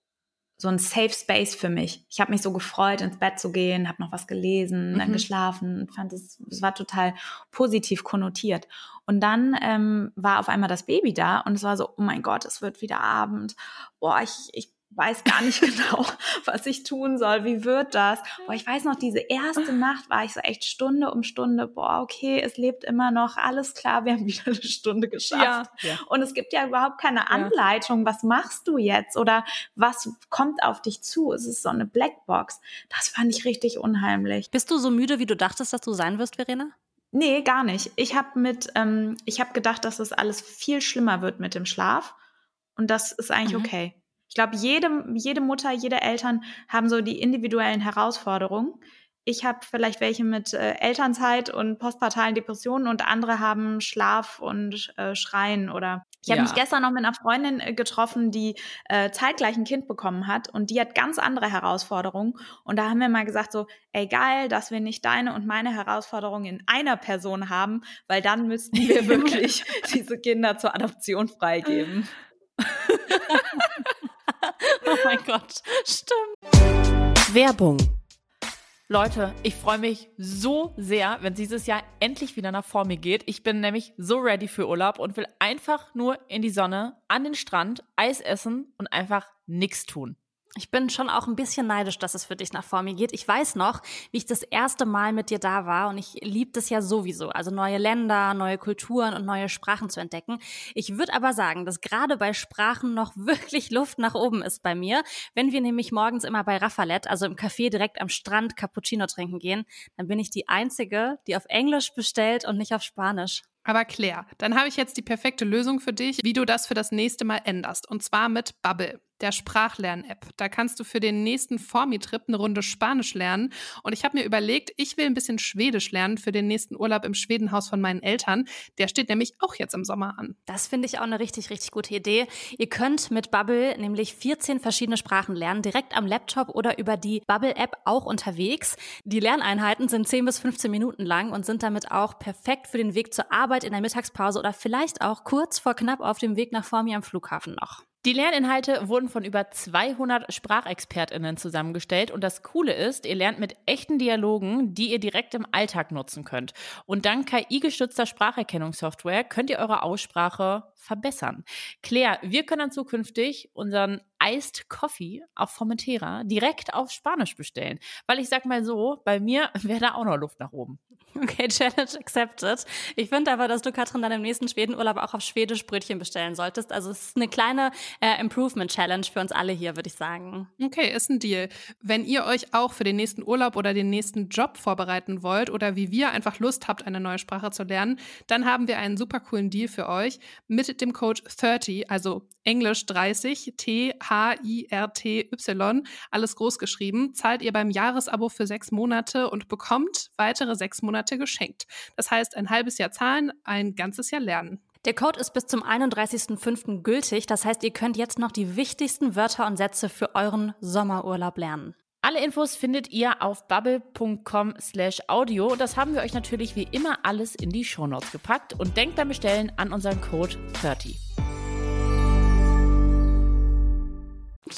so ein Safe Space für mich. Ich habe mich so gefreut, ins Bett zu gehen, habe noch was gelesen, mhm. dann geschlafen, fand es, es war total positiv konnotiert. Und dann ähm, war auf einmal das Baby da und es war so, oh mein Gott, es wird wieder Abend. Boah, ich, ich weiß gar nicht genau, was ich tun soll. Wie wird das? Boah, ich weiß noch, diese erste Nacht war ich so echt Stunde um Stunde. Boah, okay, es lebt immer noch. Alles klar, wir haben wieder eine Stunde geschafft. Ja. Und es gibt ja überhaupt keine Anleitung. Was machst du jetzt? Oder was kommt auf dich zu? Es ist so eine Blackbox. Das fand ich richtig unheimlich. Bist du so müde, wie du dachtest, dass du sein wirst, Verena? Nee, gar nicht. Ich habe mit, ähm, ich habe gedacht, dass es das alles viel schlimmer wird mit dem Schlaf. Und das ist eigentlich mhm. okay. Ich glaube, jede, jede Mutter, jede Eltern haben so die individuellen Herausforderungen. Ich habe vielleicht welche mit äh, Elternzeit und postpartalen Depressionen und andere haben Schlaf und äh, Schreien oder ich habe ja. mich gestern noch mit einer Freundin äh, getroffen, die äh, zeitgleich ein Kind bekommen hat und die hat ganz andere Herausforderungen und da haben wir mal gesagt so, ey geil, dass wir nicht deine und meine Herausforderungen in einer Person haben, weil dann müssten wir wirklich diese Kinder zur Adoption freigeben. oh mein Gott, stimmt. Werbung Leute, ich freue mich so sehr, wenn dieses Jahr endlich wieder nach vor mir geht. Ich bin nämlich so ready für Urlaub und will einfach nur in die Sonne, an den Strand, Eis essen und einfach nichts tun. Ich bin schon auch ein bisschen neidisch, dass es für dich nach vor mir geht. Ich weiß noch, wie ich das erste Mal mit dir da war und ich liebe das ja sowieso. Also neue Länder, neue Kulturen und neue Sprachen zu entdecken. Ich würde aber sagen, dass gerade bei Sprachen noch wirklich Luft nach oben ist bei mir. Wenn wir nämlich morgens immer bei Raffalet, also im Café direkt am Strand Cappuccino trinken gehen, dann bin ich die Einzige, die auf Englisch bestellt und nicht auf Spanisch. Aber Claire, dann habe ich jetzt die perfekte Lösung für dich, wie du das für das nächste Mal änderst. Und zwar mit Bubble der Sprachlern-App. Da kannst du für den nächsten Formi-Trip eine Runde Spanisch lernen. Und ich habe mir überlegt, ich will ein bisschen Schwedisch lernen für den nächsten Urlaub im Schwedenhaus von meinen Eltern. Der steht nämlich auch jetzt im Sommer an. Das finde ich auch eine richtig, richtig gute Idee. Ihr könnt mit Bubble nämlich 14 verschiedene Sprachen lernen, direkt am Laptop oder über die Bubble-App auch unterwegs. Die Lerneinheiten sind 10 bis 15 Minuten lang und sind damit auch perfekt für den Weg zur Arbeit in der Mittagspause oder vielleicht auch kurz vor knapp auf dem Weg nach Formi am Flughafen noch. Die Lerninhalte wurden von über 200 Sprachexpertinnen zusammengestellt und das Coole ist, ihr lernt mit echten Dialogen, die ihr direkt im Alltag nutzen könnt. Und dank KI-gestützter Spracherkennungssoftware könnt ihr eure Aussprache verbessern. Claire, wir können dann zukünftig unseren Iced Coffee auf Formentera direkt auf Spanisch bestellen. Weil ich sag mal so, bei mir wäre da auch noch Luft nach oben. Okay, Challenge accepted. Ich finde aber, dass du, Katrin, dann im nächsten Schwedenurlaub auch auf Schwedisch Brötchen bestellen solltest. Also es ist eine kleine äh, Improvement-Challenge für uns alle hier, würde ich sagen. Okay, ist ein Deal. Wenn ihr euch auch für den nächsten Urlaub oder den nächsten Job vorbereiten wollt oder wie wir einfach Lust habt, eine neue Sprache zu lernen, dann haben wir einen super coolen Deal für euch mit dem Code 30, also Englisch 30, T-H-I-R-T-Y, alles groß geschrieben, zahlt ihr beim Jahresabo für sechs Monate und bekommt weitere sechs Monate geschenkt. Das heißt, ein halbes Jahr zahlen, ein ganzes Jahr lernen. Der Code ist bis zum 31.05. gültig. Das heißt, ihr könnt jetzt noch die wichtigsten Wörter und Sätze für euren Sommerurlaub lernen. Alle Infos findet ihr auf bubble.com slash audio. Das haben wir euch natürlich wie immer alles in die Shownotes gepackt und denkt beim Bestellen an unseren Code 30.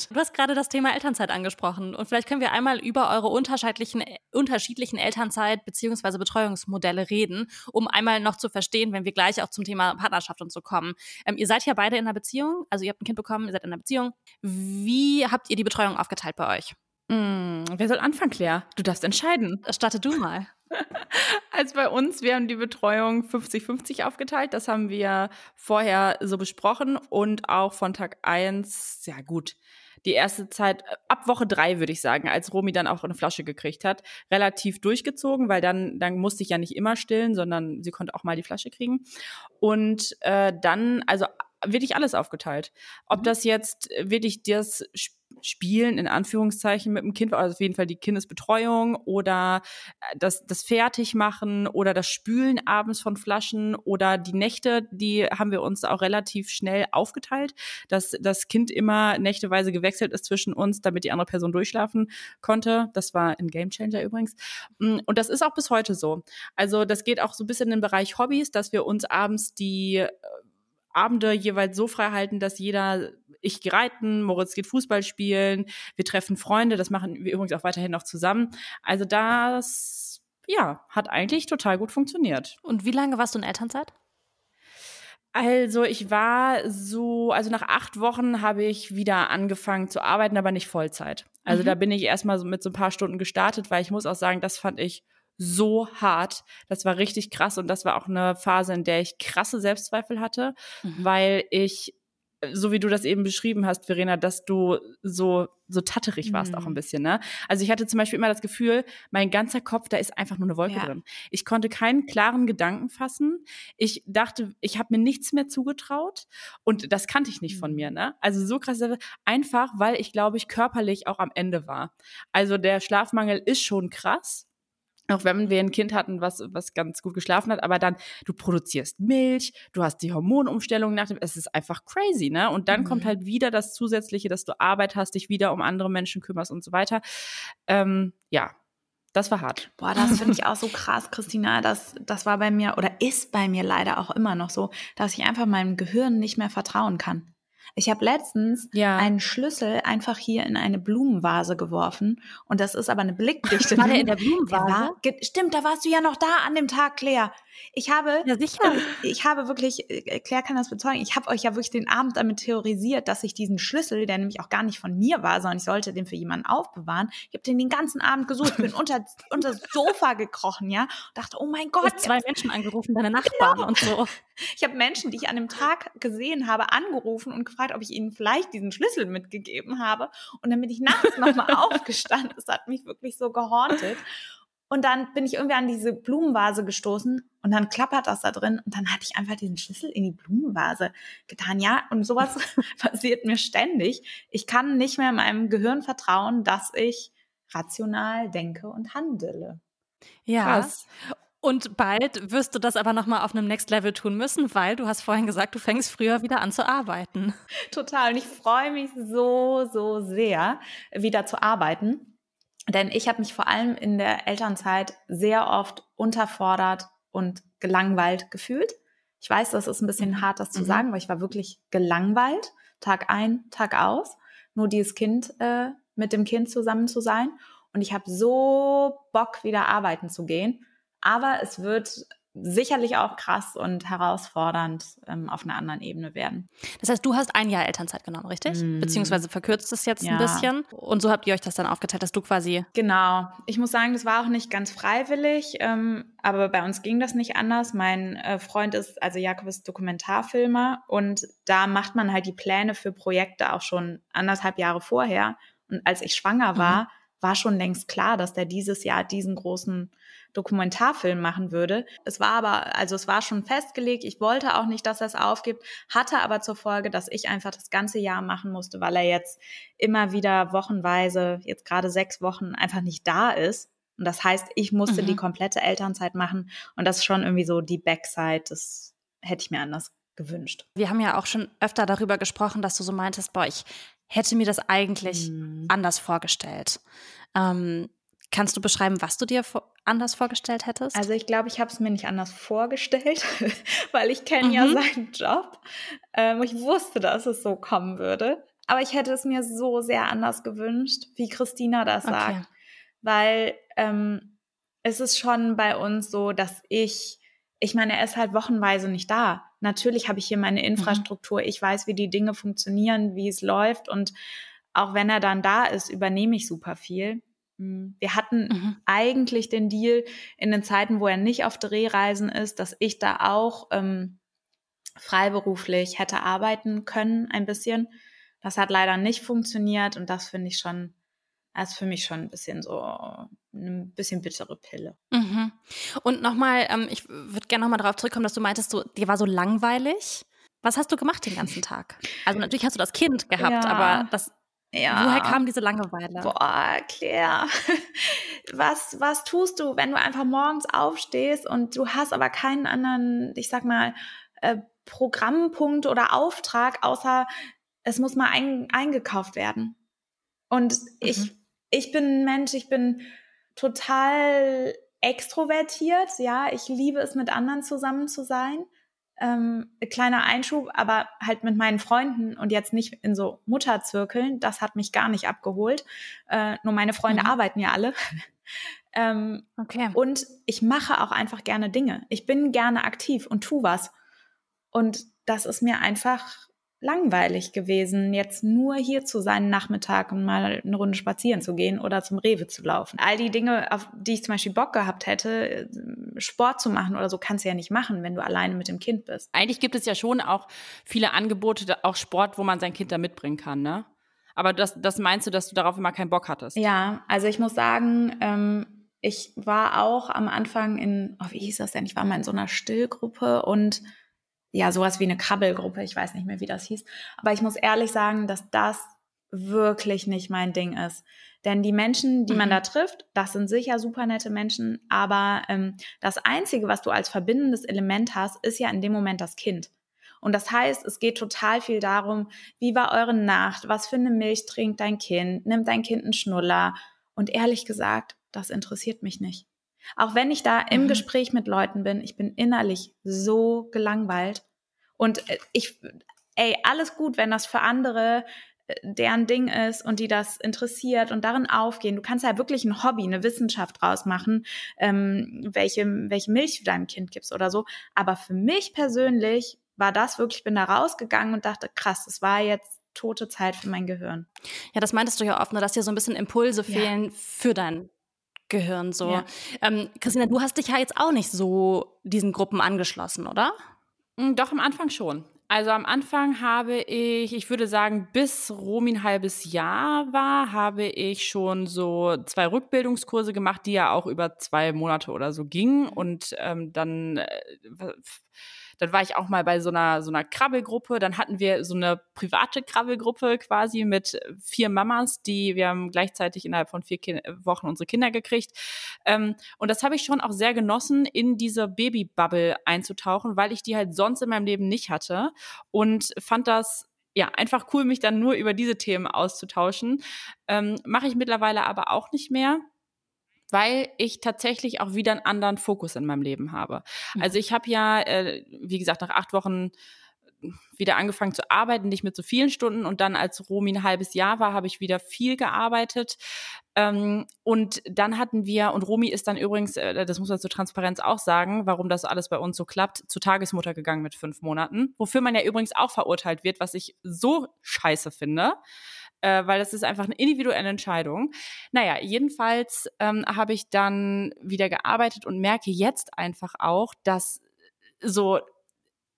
Du hast gerade das Thema Elternzeit angesprochen und vielleicht können wir einmal über eure unterschiedlichen, unterschiedlichen Elternzeit bzw. Betreuungsmodelle reden, um einmal noch zu verstehen, wenn wir gleich auch zum Thema Partnerschaft und so kommen. Ähm, ihr seid ja beide in einer Beziehung, also ihr habt ein Kind bekommen, ihr seid in einer Beziehung. Wie habt ihr die Betreuung aufgeteilt bei euch? Mm, wer soll anfangen, Claire? Du darfst entscheiden. Starte du mal. Also bei uns, wir haben die Betreuung 50-50 aufgeteilt. Das haben wir vorher so besprochen und auch von Tag 1, ja gut, die erste Zeit, äh, ab Woche drei würde ich sagen, als Romy dann auch eine Flasche gekriegt hat, relativ durchgezogen, weil dann, dann musste ich ja nicht immer stillen, sondern sie konnte auch mal die Flasche kriegen. Und äh, dann, also wirklich alles aufgeteilt. Ob mhm. das jetzt wirklich das Spielen in Anführungszeichen mit dem Kind also auf jeden Fall die Kindesbetreuung oder äh, das, das Fertigmachen oder das Spülen abends von Flaschen oder die Nächte, die haben wir uns auch relativ schnell aufgeteilt, dass das Kind immer nächteweise gewechselt ist zwischen uns, damit die andere Person durchschlafen konnte. Das war ein Gamechanger übrigens. Mm, und das ist auch bis heute so. Also das geht auch so ein bisschen in den Bereich Hobbys, dass wir uns abends die äh, Abende jeweils so frei halten, dass jeder, ich gehe reiten, Moritz geht Fußball spielen, wir treffen Freunde, das machen wir übrigens auch weiterhin noch zusammen. Also das, ja, hat eigentlich total gut funktioniert. Und wie lange warst du in Elternzeit? Also ich war so, also nach acht Wochen habe ich wieder angefangen zu arbeiten, aber nicht Vollzeit. Also mhm. da bin ich erstmal so mit so ein paar Stunden gestartet, weil ich muss auch sagen, das fand ich so hart. Das war richtig krass und das war auch eine Phase, in der ich krasse Selbstzweifel hatte, mhm. weil ich so wie du das eben beschrieben hast, Verena, dass du so, so tatterig warst mhm. auch ein mhm. bisschen, ne? Also ich hatte zum Beispiel immer das Gefühl, mein ganzer Kopf, da ist einfach nur eine Wolke ja. drin. Ich konnte keinen klaren Gedanken fassen. Ich dachte, ich habe mir nichts mehr zugetraut und das kannte ich nicht mhm. von mir, ne? Also so krass, einfach, weil ich glaube ich körperlich auch am Ende war. Also der Schlafmangel ist schon krass auch wenn wir ein Kind hatten, was, was ganz gut geschlafen hat, aber dann, du produzierst Milch, du hast die Hormonumstellung nach dem, es ist einfach crazy, ne? Und dann mhm. kommt halt wieder das Zusätzliche, dass du Arbeit hast, dich wieder um andere Menschen kümmerst und so weiter. Ähm, ja, das war hart. Boah, das finde ich auch so krass, Christina. Das, das war bei mir oder ist bei mir leider auch immer noch so, dass ich einfach meinem Gehirn nicht mehr vertrauen kann. Ich habe letztens Ja. einen Schlüssel einfach hier in eine Blumenvase geworfen und das ist aber eine blickdichte War der in der Der Blumenvase? war, stimmt, da warst du ja noch da an dem Tag, Claire. Ich habe, Ja, sicher. ich habe wirklich, äh, Claire kann das bezeugen, ich habe euch ja wirklich den Abend damit theorisiert, dass ich diesen Schlüssel, der nämlich auch gar nicht von mir war, sondern ich sollte den für jemanden aufbewahren, ich habe den den ganzen Abend gesucht, bin unter, unter das Sofa gekrochen, ja, und dachte, oh mein Du Gott, hast zwei Menschen angerufen, deine Nachbarn und so. Ich habe Menschen, die ich an dem Tag gesehen habe, angerufen und gefragt, ob ich ihnen vielleicht diesen Schlüssel mitgegeben habe. Und dann bin ich nachts nochmal aufgestanden. Das hat mich wirklich so gehauntet. Und dann bin ich irgendwie an diese Blumenvase gestoßen und dann klappert das da drin und dann hatte ich einfach diesen Schlüssel in die Blumenvase getan. Ja, und sowas passiert mir ständig. Ich kann nicht mehr meinem Gehirn vertrauen, dass ich rational denke und handele. Ja. Krass. Und bald wirst du das aber nochmal auf einem Next Level tun müssen, weil du hast vorhin gesagt, du fängst früher wieder an zu arbeiten. Total. Und ich freue mich so, so sehr, wieder zu arbeiten. Denn ich habe mich vor allem in der Elternzeit sehr oft unterfordert und gelangweilt gefühlt. Ich weiß, das ist ein bisschen hart, das zu Mhm. sagen, weil ich war wirklich gelangweilt, Tag ein, Tag aus. Nur dieses Kind, äh, mit dem Kind zusammen zu sein. Und ich habe so Bock, wieder arbeiten zu gehen. Aber es wird sicherlich auch krass und herausfordernd ähm, auf einer anderen Ebene werden. Das heißt, du hast ein Jahr Elternzeit genommen, richtig? Mm. Beziehungsweise verkürzt es jetzt Ja. ein bisschen. Und so habt ihr euch das dann aufgeteilt, dass du quasi. Genau. Ich muss sagen, das war auch nicht ganz freiwillig, ähm, aber bei uns ging das nicht anders. Mein äh, Freund ist, also Jakob ist Dokumentarfilmer und da macht man halt die Pläne für Projekte auch schon anderthalb Jahre vorher. Und als ich schwanger war, war schon längst klar, dass der dieses Jahr diesen großen Dokumentarfilm machen würde. Es war aber, also es war schon festgelegt. Ich wollte auch nicht, dass er es aufgibt, hatte aber zur Folge, dass ich einfach das ganze Jahr machen musste, weil er jetzt immer wieder wochenweise, jetzt gerade sechs Wochen, einfach nicht da ist. Und das heißt, ich musste Mhm. die komplette Elternzeit machen. Und das ist schon irgendwie so die Backside. Das hätte ich mir anders gewünscht. Wir haben ja auch schon öfter darüber gesprochen, dass du so meintest, boah, ich hätte mir das eigentlich Mhm. anders vorgestellt. Ähm, kannst du beschreiben, was du dir anders vorgestellt hättest? Also ich glaube, ich habe es mir nicht anders vorgestellt, weil ich kenne ja Mhm. seinen Job. Ähm, ich wusste, dass es so kommen würde. Aber ich hätte es mir so sehr anders gewünscht, wie Christina das Okay. sagt. Weil ähm, es ist schon bei uns so, dass ich, ich meine, er ist halt wochenweise nicht da. Natürlich habe ich hier meine Infrastruktur. Ich weiß, wie die Dinge funktionieren, wie es läuft. Und auch wenn er dann da ist, übernehme ich super viel. Mm, Wir hatten Mhm. eigentlich den Deal in den Zeiten, wo er nicht auf Drehreisen ist, dass ich da auch ähm, freiberuflich hätte arbeiten können, ein bisschen. Das hat leider nicht funktioniert und das finde ich schon, das ist für mich schon ein bisschen so eine bisschen bittere Pille. Mhm. Und nochmal, ähm, ich würde gerne nochmal darauf zurückkommen, dass du meintest, du, dir war so langweilig. Was hast du gemacht den ganzen Tag? Also natürlich hast du das Kind gehabt, Ja. aber das, Ja. woher kam diese Langeweile? Boah, Claire, was, was tust du, wenn du einfach morgens aufstehst und du hast aber keinen anderen, ich sag mal, äh, Programmpunkt oder Auftrag, außer es muss mal ein, eingekauft werden. Und ich, ich bin ein Mensch, ich bin total extrovertiert, ja, ich liebe es, mit anderen zusammen zu sein. Ähm, kleiner Einschub, aber halt mit meinen Freunden und jetzt nicht in so Mutterzirkeln, das hat mich gar nicht abgeholt. Äh, nur meine Freunde Mhm. arbeiten ja alle. ähm, Okay. und ich mache auch einfach gerne Dinge. Ich bin gerne aktiv und tu was. Und das ist mir einfach langweilig gewesen, jetzt nur hier zu sein Nachmittag und mal eine Runde spazieren zu gehen oder zum Rewe zu laufen. All die Dinge, auf die ich zum Beispiel Bock gehabt hätte, äh, Sport zu machen oder so, kannst du ja nicht machen, wenn du alleine mit dem Kind bist. Eigentlich gibt es ja schon auch viele Angebote, auch Sport, wo man sein Kind da mitbringen kann, ne? Aber das, das meinst du, dass du darauf immer keinen Bock hattest? Ja, also ich muss sagen, ähm, ich war auch am Anfang in, oh, wie hieß das denn? Ich war mal in so einer Stillgruppe und ja, sowas wie eine Krabbelgruppe, ich weiß nicht mehr, wie das hieß. Aber ich muss ehrlich sagen, dass das wirklich nicht mein Ding ist. Denn die Menschen, die man Mhm. da trifft, das sind sicher super nette Menschen, aber ähm, das Einzige, was du als verbindendes Element hast, ist ja in dem Moment das Kind. Und das heißt, es geht total viel darum, wie war eure Nacht, was für eine Milch trinkt dein Kind, nimmt dein Kind einen Schnuller. Und ehrlich gesagt, das interessiert mich nicht. Auch wenn ich da im Mhm. Gespräch mit Leuten bin, ich bin innerlich so gelangweilt. Und äh, ich, ey, alles gut, wenn das für andere äh, deren Ding ist und die das interessiert und darin aufgehen. Du kannst ja wirklich ein Hobby, eine Wissenschaft draus machen, ähm, welche, welche Milch du deinem Kind gibst oder so. Aber für mich persönlich war das wirklich, ich bin da rausgegangen und dachte, krass, das war jetzt tote Zeit für mein Gehirn. Ja, das meintest du ja oft, ne, dass dir so ein bisschen Impulse fehlen ja. für dein Gehirn so. Ja. Ähm, Christina, du hast dich ja jetzt auch nicht so diesen Gruppen angeschlossen, oder? Hm, doch, am Anfang schon. Also am Anfang habe ich, ich würde sagen, bis Romi ein halbes Jahr war, habe ich schon so zwei Rückbildungskurse gemacht, die ja auch über zwei Monate oder so gingen. Und ähm, dann äh, dann war ich auch mal bei so einer, so einer Krabbelgruppe. Dann hatten wir so eine private Krabbelgruppe quasi mit vier Mamas, die wir haben gleichzeitig innerhalb von vier kind Wochen unsere Kinder gekriegt. Ähm, und das habe ich schon auch sehr genossen, in diese Babybubble einzutauchen, weil ich die halt sonst in meinem Leben nicht hatte und fand das ja, einfach cool, mich dann nur über diese Themen auszutauschen. Ähm, Mache ich mittlerweile aber auch nicht mehr weil ich tatsächlich auch wieder einen anderen Fokus in meinem Leben habe. Mhm. Also ich habe ja, äh, wie gesagt, nach acht Wochen wieder angefangen zu arbeiten, nicht mit so vielen Stunden. Und dann, als Romi ein halbes Jahr war, habe ich wieder viel gearbeitet. Ähm, und dann hatten wir, und Romi ist dann übrigens, äh, das muss man zur Transparenz auch sagen, warum das alles bei uns so klappt, zur Tagesmutter gegangen mit fünf Monaten. Wofür man ja übrigens auch verurteilt wird, was ich so scheiße finde äh, weil das ist einfach eine individuelle Entscheidung. Naja, jedenfalls ähm, habe ich dann wieder gearbeitet und merke jetzt einfach auch, dass so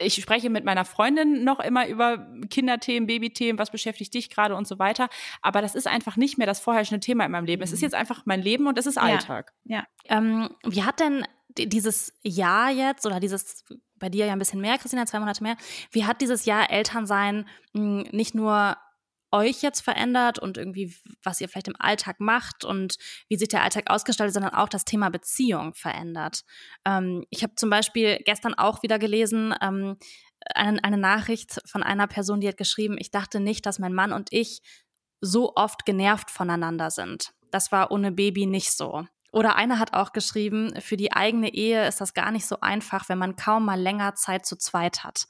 ich spreche mit meiner Freundin noch immer über Kinderthemen, Babythemen, was beschäftigt dich gerade und so weiter. Aber das ist einfach nicht mehr das vorherrschende Thema in meinem Leben. Es ist mhm. jetzt einfach mein Leben und es ist Alltag. Ja. ja. Ähm, wie hat denn dieses Jahr jetzt oder dieses bei dir ja ein bisschen mehr, Christina, zwei Monate mehr. Wie hat dieses Jahr Elternsein mh, hm, nicht nur euch jetzt verändert und irgendwie, was ihr vielleicht im Alltag macht und wie sich der Alltag ausgestaltet, sondern auch das Thema Beziehung verändert. Ähm, ich habe zum Beispiel gestern auch wieder gelesen, ähm, eine, eine Nachricht von einer Person, die hat geschrieben, ich dachte nicht, dass mein Mann und ich so oft genervt voneinander sind. Das war ohne Baby nicht so. Oder einer hat auch geschrieben, für die eigene Ehe ist das gar nicht so einfach, wenn man kaum mal länger Zeit zu zweit hat.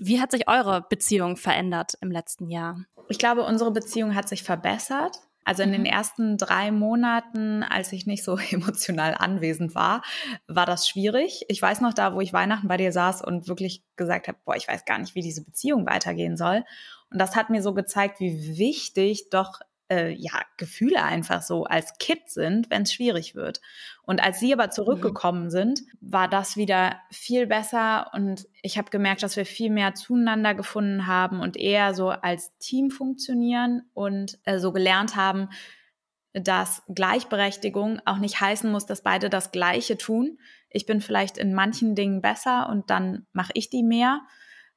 Wie hat sich eure Beziehung verändert im letzten Jahr? Ich glaube, unsere Beziehung hat sich verbessert. Also in mhm. den ersten drei Monaten, als ich nicht so emotional anwesend war, war das schwierig. Ich weiß noch da, wo ich Weihnachten bei dir saß und wirklich gesagt habe, boah, ich weiß gar nicht, wie diese Beziehung weitergehen soll. Und das hat mir so gezeigt, wie wichtig doch äh, ja, Gefühle einfach so als Kind sind, wenn es schwierig wird. Und als sie aber zurückgekommen mhm. sind, war das wieder viel besser und ich habe gemerkt, dass wir viel mehr zueinander gefunden haben und eher so als Team funktionieren und äh, so gelernt haben, dass Gleichberechtigung auch nicht heißen muss, dass beide das Gleiche tun. Ich bin vielleicht in manchen Dingen besser und dann mache ich die mehr.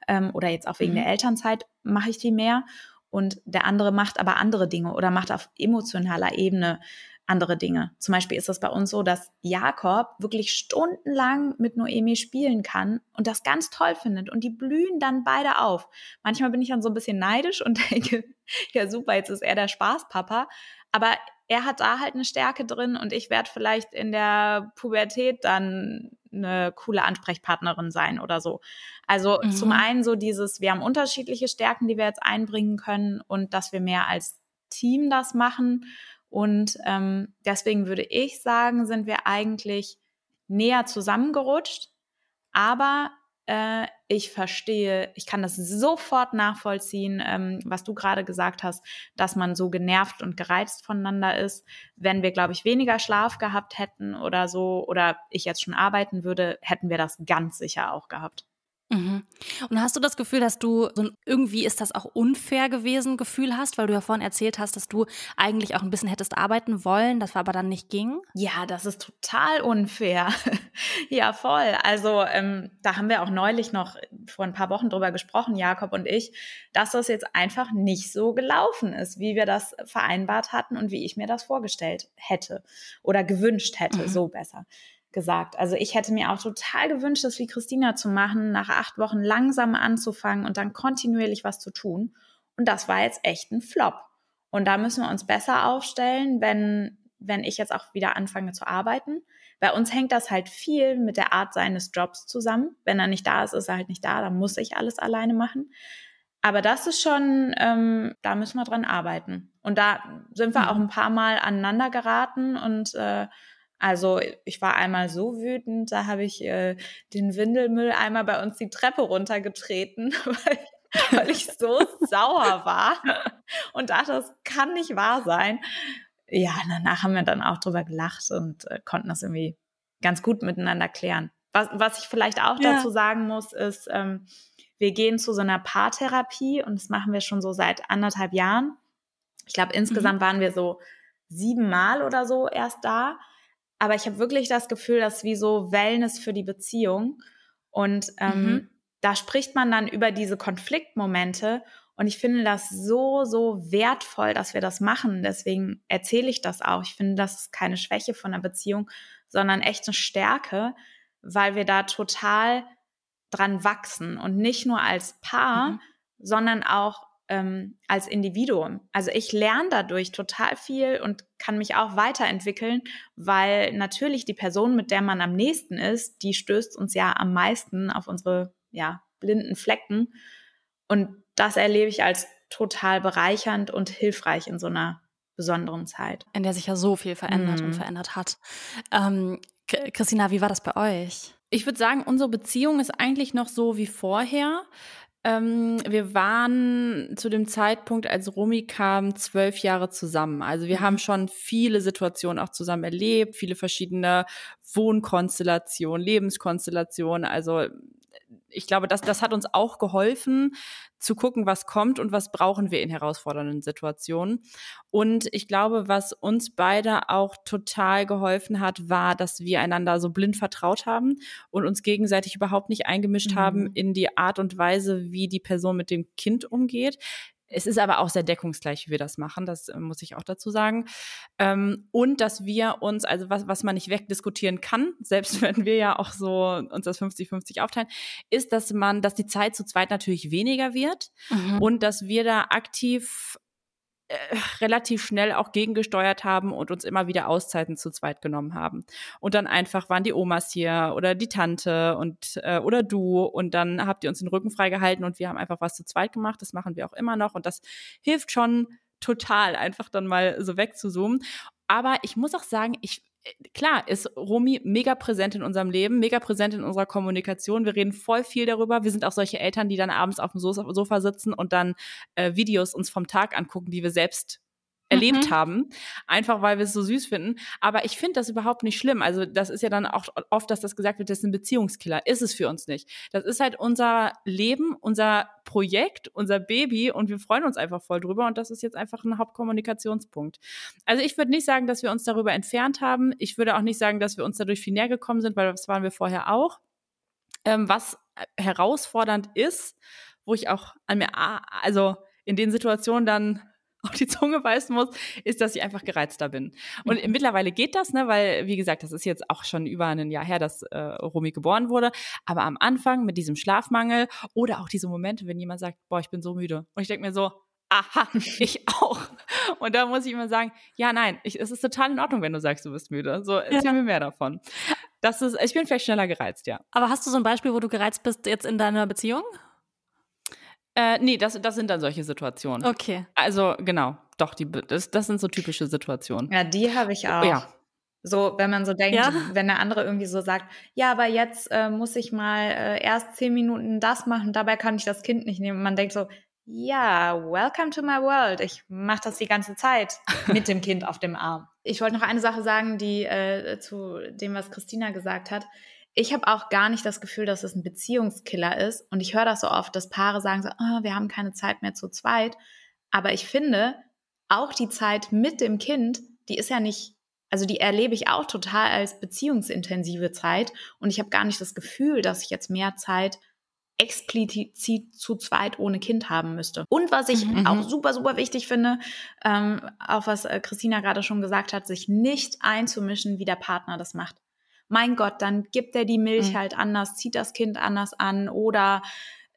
Ähm, oder jetzt auch wegen mhm. der Elternzeit mache ich die mehr und der andere macht aber andere Dinge oder macht auf emotionaler Ebene andere Dinge. Zum Beispiel ist es bei uns so, dass Jakob wirklich stundenlang mit Noemi spielen kann und das ganz toll findet und die blühen dann beide auf. Manchmal bin ich dann so ein bisschen neidisch und denke, ja super, jetzt ist er der Spaßpapa, aber er hat da halt eine Stärke drin und ich werde vielleicht in der Pubertät dann eine coole Ansprechpartnerin sein oder so. Also mhm. zum einen so dieses, wir haben unterschiedliche Stärken, die wir jetzt einbringen können und dass wir mehr als Team das machen. Und ähm, deswegen würde ich sagen, sind wir eigentlich näher zusammengerutscht. Aber äh, ich verstehe, ich kann das sofort nachvollziehen, ähm, was du gerade gesagt hast, dass man so genervt und gereizt voneinander ist. Wenn wir, glaube ich, weniger Schlaf gehabt hätten oder so, oder ich jetzt schon arbeiten würde, hätten wir das ganz sicher auch gehabt. Mhm. Und hast du das Gefühl, dass du so ein, irgendwie ist das auch unfair gewesen Gefühl hast, weil du ja vorhin erzählt hast, dass du eigentlich auch ein bisschen hättest arbeiten wollen, das aber dann nicht ging? Ja, das ist total unfair. ja, voll. Also ähm, da haben wir auch neulich noch vor ein paar Wochen drüber gesprochen, Jakob und ich, dass das jetzt einfach nicht so gelaufen ist, wie wir das vereinbart hatten und wie ich mir das vorgestellt hätte oder gewünscht hätte, mhm. so besser gesagt. Also ich hätte mir auch total gewünscht, das wie Christina zu machen, nach acht Wochen langsam anzufangen und dann kontinuierlich was zu tun. Und das war jetzt echt ein Flop. Und da müssen wir uns besser aufstellen, wenn wenn ich jetzt auch wieder anfange zu arbeiten. Bei uns hängt das halt viel mit der Art seines Jobs zusammen. Wenn er nicht da ist, ist er halt nicht da, dann muss ich alles alleine machen. Aber das ist schon, ähm, da müssen wir dran arbeiten. Und da sind wir auch mhm. ein paar Mal aneinander geraten und äh, also ich war einmal so wütend, da habe ich äh, den Windelmüll einmal bei uns die Treppe runtergetreten, weil ich, weil ich so sauer war und dachte, das kann nicht wahr sein. Ja, danach haben wir dann auch drüber gelacht und äh, konnten das irgendwie ganz gut miteinander klären. Was, was ich vielleicht auch ja. dazu sagen muss, ist, ähm, wir gehen zu so einer Paartherapie und das machen wir schon so seit anderthalb Jahren. Ich glaube, insgesamt mhm. waren wir so sieben Mal oder so erst da. Aber ich habe wirklich das Gefühl, dass wie so Wellness für die Beziehung. Und ähm, mhm. da spricht man dann über diese Konfliktmomente. Und ich finde das so, so wertvoll, dass wir das machen. Deswegen erzähle ich das auch. Ich finde, das ist keine Schwäche von einer Beziehung, sondern echt eine Stärke, weil wir da total dran wachsen und nicht nur als Paar, mhm. sondern auch ähm, als Individuum. Also ich lerne dadurch total viel und kann mich auch weiterentwickeln, weil natürlich die Person, mit der man am nächsten ist, die stößt uns ja am meisten auf unsere ja, blinden Flecken. Und das erlebe ich als total bereichernd und hilfreich in so einer besonderen Zeit. In der sich ja so viel verändert mhm. und verändert hat. Ähm, Christina, wie war das bei euch? Ich würde sagen, unsere Beziehung ist eigentlich noch so wie vorher. Ähm, wir waren zu dem Zeitpunkt, als Romy kam, zwölf Jahre zusammen. Also wir haben schon viele Situationen auch zusammen erlebt, viele verschiedene Wohnkonstellationen, Lebenskonstellationen. Also ich glaube, das, das hat uns auch geholfen, zu gucken, was kommt und was brauchen wir in herausfordernden Situationen. Und ich glaube, was uns beide auch total geholfen hat, war, dass wir einander so blind vertraut haben und uns gegenseitig überhaupt nicht eingemischt mhm. haben in die Art und Weise, wie die Person mit dem Kind umgeht. Es ist aber auch sehr deckungsgleich, wie wir das machen, das äh, muss ich auch dazu sagen. Ähm, und dass wir uns, also was, was man nicht wegdiskutieren kann, selbst wenn wir ja auch so uns das 50-50 aufteilen, ist, dass man, dass die Zeit zu zweit natürlich weniger wird mhm. und dass wir da aktiv äh, relativ schnell auch gegengesteuert haben und uns immer wieder Auszeiten zu zweit genommen haben. Und dann einfach waren die Omas hier oder die Tante und äh, oder du und dann habt ihr uns den Rücken freigehalten und wir haben einfach was zu zweit gemacht. Das machen wir auch immer noch und das hilft schon total, einfach dann mal so wegzuzoomen. Aber ich muss auch sagen, ich klar ist Romy mega präsent in unserem Leben, mega präsent in unserer Kommunikation. Wir reden voll viel darüber. Wir sind auch solche Eltern, die dann abends auf dem Sofa sitzen und dann äh, Videos uns vom Tag angucken, die wir selbst erlebt mhm. haben, einfach weil wir es so süß finden. Aber ich finde das überhaupt nicht schlimm. Also das ist ja dann auch oft, dass das gesagt wird, das ist ein Beziehungskiller. Ist es für uns nicht. Das ist halt unser Leben, unser Projekt, unser Baby und wir freuen uns einfach voll drüber und das ist jetzt einfach ein Hauptkommunikationspunkt. Also ich würde nicht sagen, dass wir uns darüber entfernt haben. Ich würde auch nicht sagen, dass wir uns dadurch viel näher gekommen sind, weil das waren wir vorher auch. Ähm, was herausfordernd ist, wo ich auch an mir, also in den Situationen dann auf die Zunge beißen muss, ist, dass ich einfach gereizter bin. Und mhm. mittlerweile geht das, ne, weil, wie gesagt, das ist jetzt auch schon über ein Jahr her, dass äh, Romy geboren wurde. Aber am Anfang mit diesem Schlafmangel oder auch diese Momente, wenn jemand sagt, boah, ich bin so müde. Und ich denke mir so, aha, ich auch. Und da muss ich immer sagen, ja, nein, ich, es ist total in Ordnung, wenn du sagst, du bist müde. So, erzähl ja. mir mehr davon. Das ist, ich bin vielleicht schneller gereizt, ja. Aber hast du so ein Beispiel, wo du gereizt bist jetzt in deiner Beziehung? Äh, nee, das, das sind dann solche Situationen. Okay. Also, genau. Doch, die, das, das sind so typische Situationen. Ja, die habe ich auch. Ja. So, wenn man so denkt, ja? wenn der andere irgendwie so sagt, ja, aber jetzt äh, muss ich mal äh, erst zehn Minuten das machen, dabei kann ich das Kind nicht nehmen. Und man denkt so, ja, welcome to my world. Ich mache das die ganze Zeit mit dem Kind auf dem Arm. Ich wollte noch eine Sache sagen, die äh, zu dem, was Christina gesagt hat ich habe auch gar nicht das Gefühl, dass es ein Beziehungskiller ist. Und ich höre das so oft, dass Paare sagen so, oh, wir haben keine Zeit mehr zu zweit. Aber ich finde, auch die Zeit mit dem Kind, die ist ja nicht, also die erlebe ich auch total als beziehungsintensive Zeit. Und ich habe gar nicht das Gefühl, dass ich jetzt mehr Zeit explizit zu zweit ohne Kind haben müsste. Und was ich mhm. auch super, super wichtig finde, ähm, auch was äh, Christina gerade schon gesagt hat, sich nicht einzumischen, wie der Partner das macht mein Gott, dann gibt er die Milch mhm. halt anders, zieht das Kind anders an oder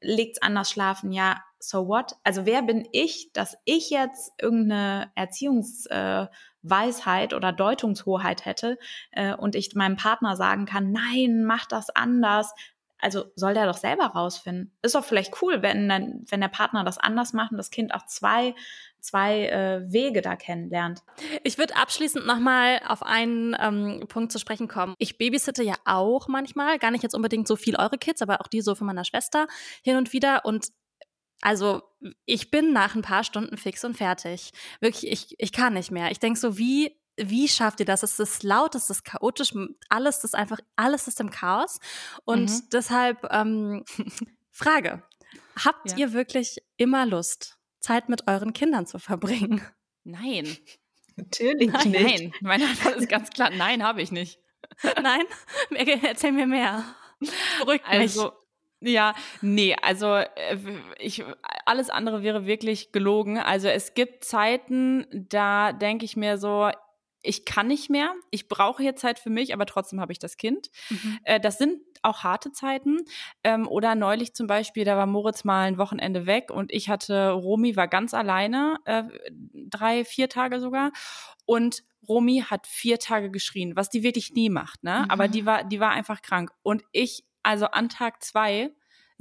legt es anders schlafen. Ja, so what? Also wer bin ich, dass ich jetzt irgendeine Erziehungsweisheit äh, oder Deutungshoheit hätte äh, und ich meinem Partner sagen kann, nein, mach das anders. Also soll der doch selber rausfinden. Ist doch vielleicht cool, wenn, dann, wenn der Partner das anders macht und das Kind auch zwei zwei äh, Wege da kennenlernt. Ich würde abschließend nochmal auf einen ähm, Punkt zu sprechen kommen. Ich babysitte ja auch manchmal, gar nicht jetzt unbedingt so viel eure Kids, aber auch die so von meiner Schwester hin und wieder. Und also ich bin nach ein paar Stunden fix und fertig. Wirklich, ich, ich kann nicht mehr. Ich denke so, wie, wie schafft ihr das? Es ist laut, es ist chaotisch, alles ist einfach, alles ist im Chaos. Und mhm. deshalb, ähm, Frage, habt ja. ihr wirklich immer Lust, Zeit mit euren Kindern zu verbringen? Nein. Natürlich nein. nicht. Nein, meine Antwort ist ganz klar, nein, habe ich nicht. Nein? Erzähl mir mehr. Beruhigt also, mich. Ja, nee, also äh, ich, alles andere wäre wirklich gelogen. Also es gibt Zeiten, da denke ich mir so, ich kann nicht mehr, ich brauche hier Zeit für mich, aber trotzdem habe ich das Kind. Mhm. Äh, das sind auch harte Zeiten. Ähm, oder neulich zum Beispiel, da war Moritz mal ein Wochenende weg und ich hatte, Romy war ganz alleine, äh, drei, vier Tage sogar. Und Romy hat vier Tage geschrien, was die wirklich nie macht, ne? Mhm. Aber die war, die war einfach krank. Und ich also an Tag zwei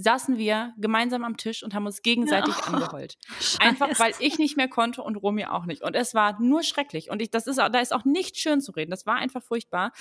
saßen wir gemeinsam am Tisch und haben uns gegenseitig oh, angeheult. Scheiße. Einfach weil ich nicht mehr konnte und Romy auch nicht. Und es war nur schrecklich. Und ich, das ist, da ist auch nicht schön zu reden. Das war einfach furchtbar.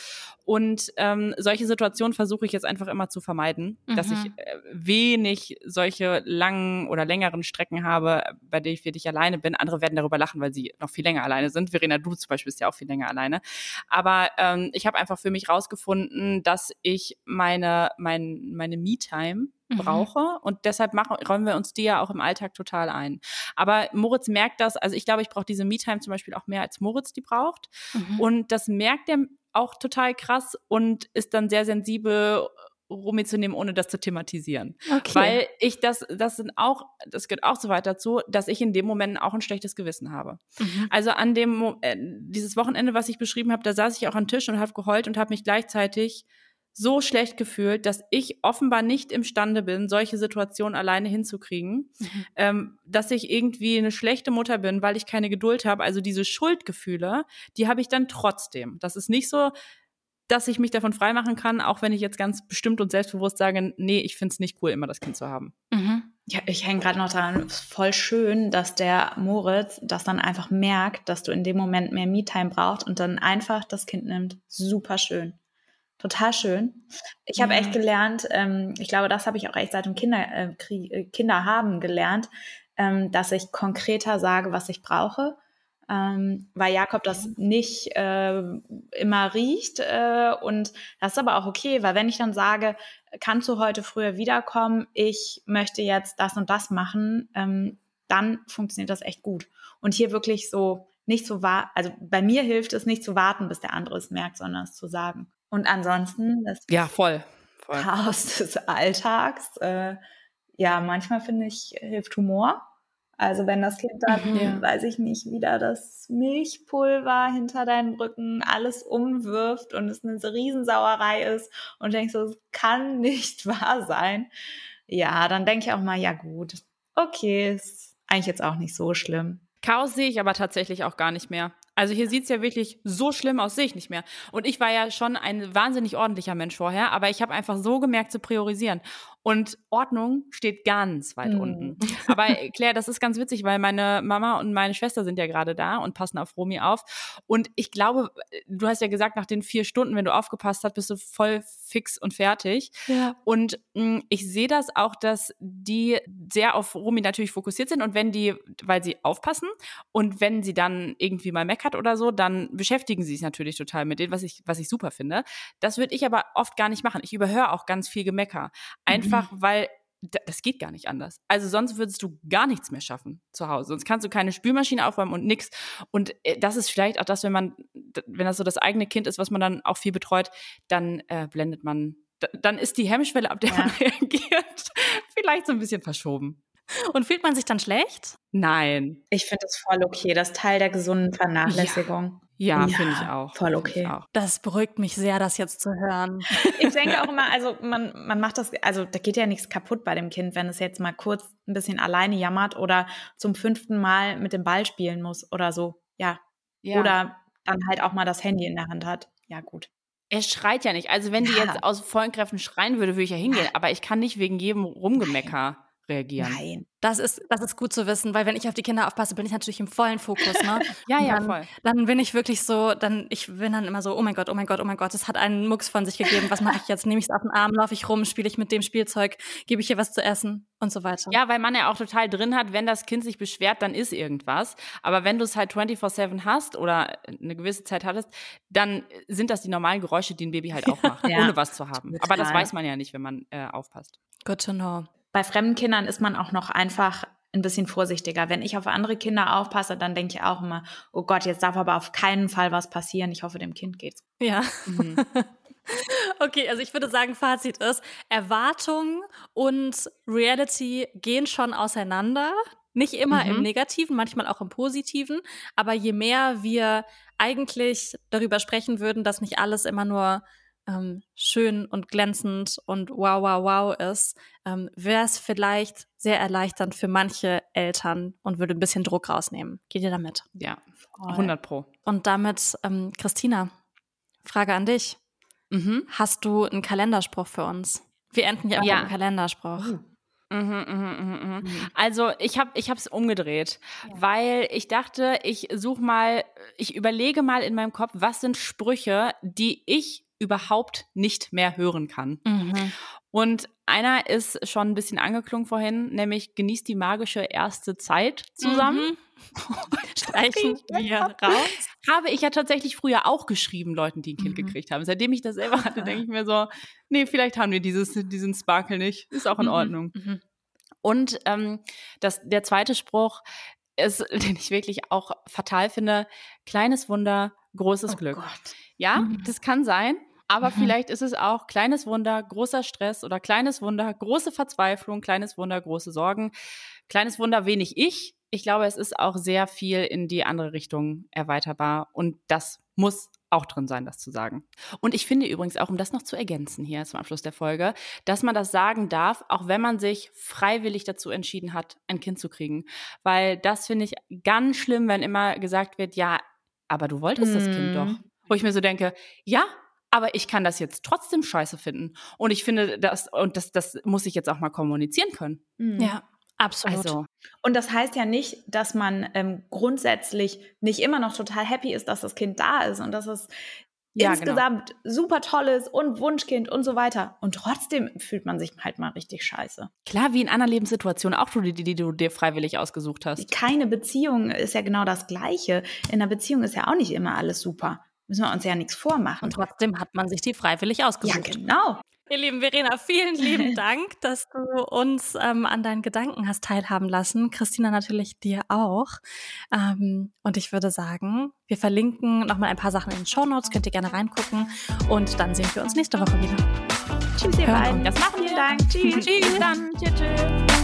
Und ähm, solche Situationen versuche ich jetzt einfach immer zu vermeiden, mhm. dass ich mhm. äh, wenig solche langen oder längeren Strecken habe, bei denen ich wirklich alleine bin. Andere werden darüber lachen, weil sie noch viel länger alleine sind. Verena, du zum Beispiel bist ja auch viel länger alleine. Aber ähm, ich habe einfach für mich rausgefunden, dass ich meine, mein, meine Me-Time. Brauche. Mhm. Und deshalb machen, räumen wir uns die ja auch im Alltag total ein. Aber Moritz merkt das, also ich glaube, ich brauche diese Me-Time zum Beispiel auch mehr als Moritz die braucht. Mhm. Und das merkt er auch total krass und ist dann sehr sensibel Romy zu nehmen, ohne das zu thematisieren. Okay. Weil ich das, das sind auch, das gehört auch so weit dazu, dass ich in dem Moment auch ein schlechtes Gewissen habe. Mhm. Also an dem, äh, dieses Wochenende, was ich beschrieben habe, da saß ich auch am Tisch und habe geheult und habe mich gleichzeitig so schlecht gefühlt, dass ich offenbar nicht imstande bin, solche Situationen alleine hinzukriegen, mhm. ähm, dass ich irgendwie eine schlechte Mutter bin, weil ich keine Geduld habe. Also diese Schuldgefühle, die habe ich dann trotzdem. Das ist nicht so, dass ich mich davon freimachen kann, auch wenn ich jetzt ganz bestimmt und selbstbewusst sage, nee, ich finde es nicht cool, immer das Kind zu haben. Mhm. Ja, ich hänge gerade noch daran, voll schön, dass der Moritz das dann einfach merkt, dass du in dem Moment mehr Me-Time brauchst und dann einfach das Kind nimmt. Super schön. Total schön. Ich habe echt gelernt, ähm, ich glaube, das habe ich auch echt seit dem Kinder, äh, äh, Kinder haben gelernt, ähm, dass ich konkreter sage, was ich brauche. Ähm, weil Jakob das nicht äh, immer riecht. Äh, und das ist aber auch okay, weil wenn ich dann sage, kannst du heute früher wiederkommen, ich möchte jetzt das und das machen, ähm, dann funktioniert das echt gut. Und hier wirklich so nicht zu warten, also bei mir hilft es nicht zu warten, bis der andere es merkt, sondern es zu sagen. Und ansonsten das ja, voll, voll. Chaos des Alltags. Äh, ja, manchmal finde ich, hilft Humor. Also wenn das Kind dann, mhm. weiß ich nicht, wieder das Milchpulver hinter deinen Rücken alles umwirft und es eine Riesensauerei ist und denkst so, es kann nicht wahr sein. Ja, dann denke ich auch mal, ja gut, okay, ist eigentlich jetzt auch nicht so schlimm. Chaos sehe ich aber tatsächlich auch gar nicht mehr. Also hier sieht es ja wirklich so schlimm aus, sehe ich nicht mehr. Und ich war ja schon ein wahnsinnig ordentlicher Mensch vorher, aber ich habe einfach so gemerkt zu priorisieren. Und Ordnung steht ganz weit mhm. unten. Aber äh, Claire, das ist ganz witzig, weil meine Mama und meine Schwester sind ja gerade da und passen auf Romy auf. Und ich glaube, du hast ja gesagt, nach den vier Stunden, wenn du aufgepasst hast, bist du voll fix und fertig. Ja. Und mh, hm, ich sehe das auch, dass die sehr auf Romy natürlich fokussiert sind und wenn die, weil sie aufpassen und wenn sie dann irgendwie mal meckert oder so, dann beschäftigen sie sich natürlich total mit denen, was ich, was ich super finde. Das würde ich aber oft gar nicht machen. Ich überhöre auch ganz viel Gemecker. Einfach Einfach mhm. weil das geht gar nicht anders. Also sonst würdest du gar nichts mehr schaffen zu Hause. Sonst kannst du keine Spülmaschine aufräumen und nix. Und äh, das ist vielleicht auch das, wenn man, wenn das so das eigene Kind ist, was man dann auch viel betreut, dann äh, blendet man, dann ist die Hemmschwelle, ab der ja. man reagiert, vielleicht so ein bisschen verschoben. Und fühlt man sich dann schlecht? Nein. Ich finde das voll okay. Das ist Teil der gesunden Vernachlässigung. Ja. Ja, Ja, finde ich auch. voll okay. Auch. Das beruhigt mich sehr, das jetzt zu hören. Ich denke auch immer, also man, man macht das, also da geht ja nichts kaputt bei dem Kind, wenn es jetzt mal kurz ein bisschen alleine jammert oder zum fünften Mal mit dem Ball spielen muss oder so. Ja. Ja. Oder dann halt auch mal das Handy in der Hand hat. Ja, gut. Er schreit ja nicht. Also wenn die Ja. jetzt aus vollen Kräften schreien würde, würde ich ja hingehen. Aber ich kann nicht wegen jedem Rumgemecker reagieren. Nein. Das ist, das ist gut zu wissen, weil wenn ich auf die Kinder aufpasse, bin ich natürlich im vollen Fokus, ne? Ja, ja, dann, voll. Dann bin ich wirklich so, dann, ich bin dann immer so, oh mein Gott, oh mein Gott, oh mein Gott, es hat einen Mucks von sich gegeben. Was mache ich jetzt? Nehme ich es auf den Arm, laufe ich rum, spiele ich mit dem Spielzeug, gebe ich ihr was zu essen und so weiter. Ja, weil man ja auch total drin hat, wenn das Kind sich beschwert, dann ist irgendwas. Aber wenn du es halt 24-7 hast oder eine gewisse Zeit hattest, dann sind das die normalen Geräusche, die ein Baby halt auch macht, Ja. ohne was zu haben. Aber das Total. weiß man ja nicht, wenn man äh, aufpasst. Good to know. Bei fremden Kindern ist man auch noch einfach ein bisschen vorsichtiger. Wenn ich auf andere Kinder aufpasse, dann denke ich auch immer, oh Gott, jetzt darf aber auf keinen Fall was passieren. Ich hoffe, dem Kind geht's. Ja. Mhm. Okay, also ich würde sagen, Fazit ist, Erwartung und Reality gehen schon auseinander. Nicht immer im Mhm. Negativen, manchmal auch im Positiven. Aber je mehr wir eigentlich darüber sprechen würden, dass nicht alles immer nur ähm, schön und glänzend und wow, wow, wow ist, ähm, wäre es vielleicht sehr erleichternd für manche Eltern und würde ein bisschen Druck rausnehmen. Geht ihr damit? Ja, Voll. 100 pro. Und damit, ähm, Christina, Frage an dich. Mhm. Hast du einen Kalenderspruch für uns? Wir enden ja auch Ja. mit einem Kalenderspruch. Mhm, mhm, mhm, mhm. Also ich habe ich es umgedreht, weil ich dachte, ich suche mal, ich überlege mal in meinem Kopf, was sind Sprüche, die ich überhaupt nicht mehr hören kann. Mhm. Und einer ist schon ein bisschen angeklungen vorhin, nämlich genießt die magische erste Zeit zusammen. Mhm. Streichen wir raus. Habe ich ja tatsächlich früher auch geschrieben, Leuten, die ein Kind Mhm. gekriegt haben. Seitdem ich das selber hatte, denke ich mir so, nee, vielleicht haben wir dieses, diesen Sparkle nicht. Ist auch in Mhm. Ordnung. Mhm. Und ähm, das, der zweite Spruch ist, den ich wirklich auch fatal finde, kleines Wunder, großes Oh Glück. Gott. Ja, Mhm. das kann sein. Aber Mhm. vielleicht ist es auch kleines Wunder, großer Stress oder kleines Wunder, große Verzweiflung, kleines Wunder, große Sorgen. Kleines Wunder, wenig ich. Ich glaube, es ist auch sehr viel in die andere Richtung erweiterbar. Und das muss auch drin sein, das zu sagen. Und ich finde übrigens auch, um das noch zu ergänzen hier zum Abschluss der Folge, dass man das sagen darf, auch wenn man sich freiwillig dazu entschieden hat, ein Kind zu kriegen. Weil das finde ich ganz schlimm, wenn immer gesagt wird, ja, aber du wolltest das Kind Mhm. doch. Wo ich mir so denke, ja, aber ich kann das jetzt trotzdem scheiße finden. Und ich finde, das, und das, das muss ich jetzt auch mal kommunizieren können. Mhm. Ja, absolut. Also, Und das heißt ja nicht, dass man ähm, grundsätzlich nicht immer noch total happy ist, dass das Kind da ist und dass es Ja, insgesamt super toll ist und Wunschkind und so weiter. Und trotzdem fühlt man sich halt mal richtig scheiße. klar, wie in anderen Lebenssituationen, auch du, die, die du dir freiwillig ausgesucht hast. Keine Beziehung ist ja genau das Gleiche. In einer Beziehung ist ja auch nicht immer alles super. Müssen wir uns ja nichts vormachen. Und trotzdem hat man sich die freiwillig ja, ausgesucht. genau. Ihr lieben Verena, vielen lieben Dank, dass du uns ähm, an deinen Gedanken hast teilhaben lassen. Christina natürlich dir auch. Ähm, und ich würde sagen, wir verlinken nochmal ein paar Sachen in den Show Notes, könnt ihr gerne reingucken. Und dann sehen wir uns nächste Woche wieder. Tschüss, ihr beiden. Das machen wir. Vielen Dank. Tschüss. Tschüss, dann. Tschüss, tschüss.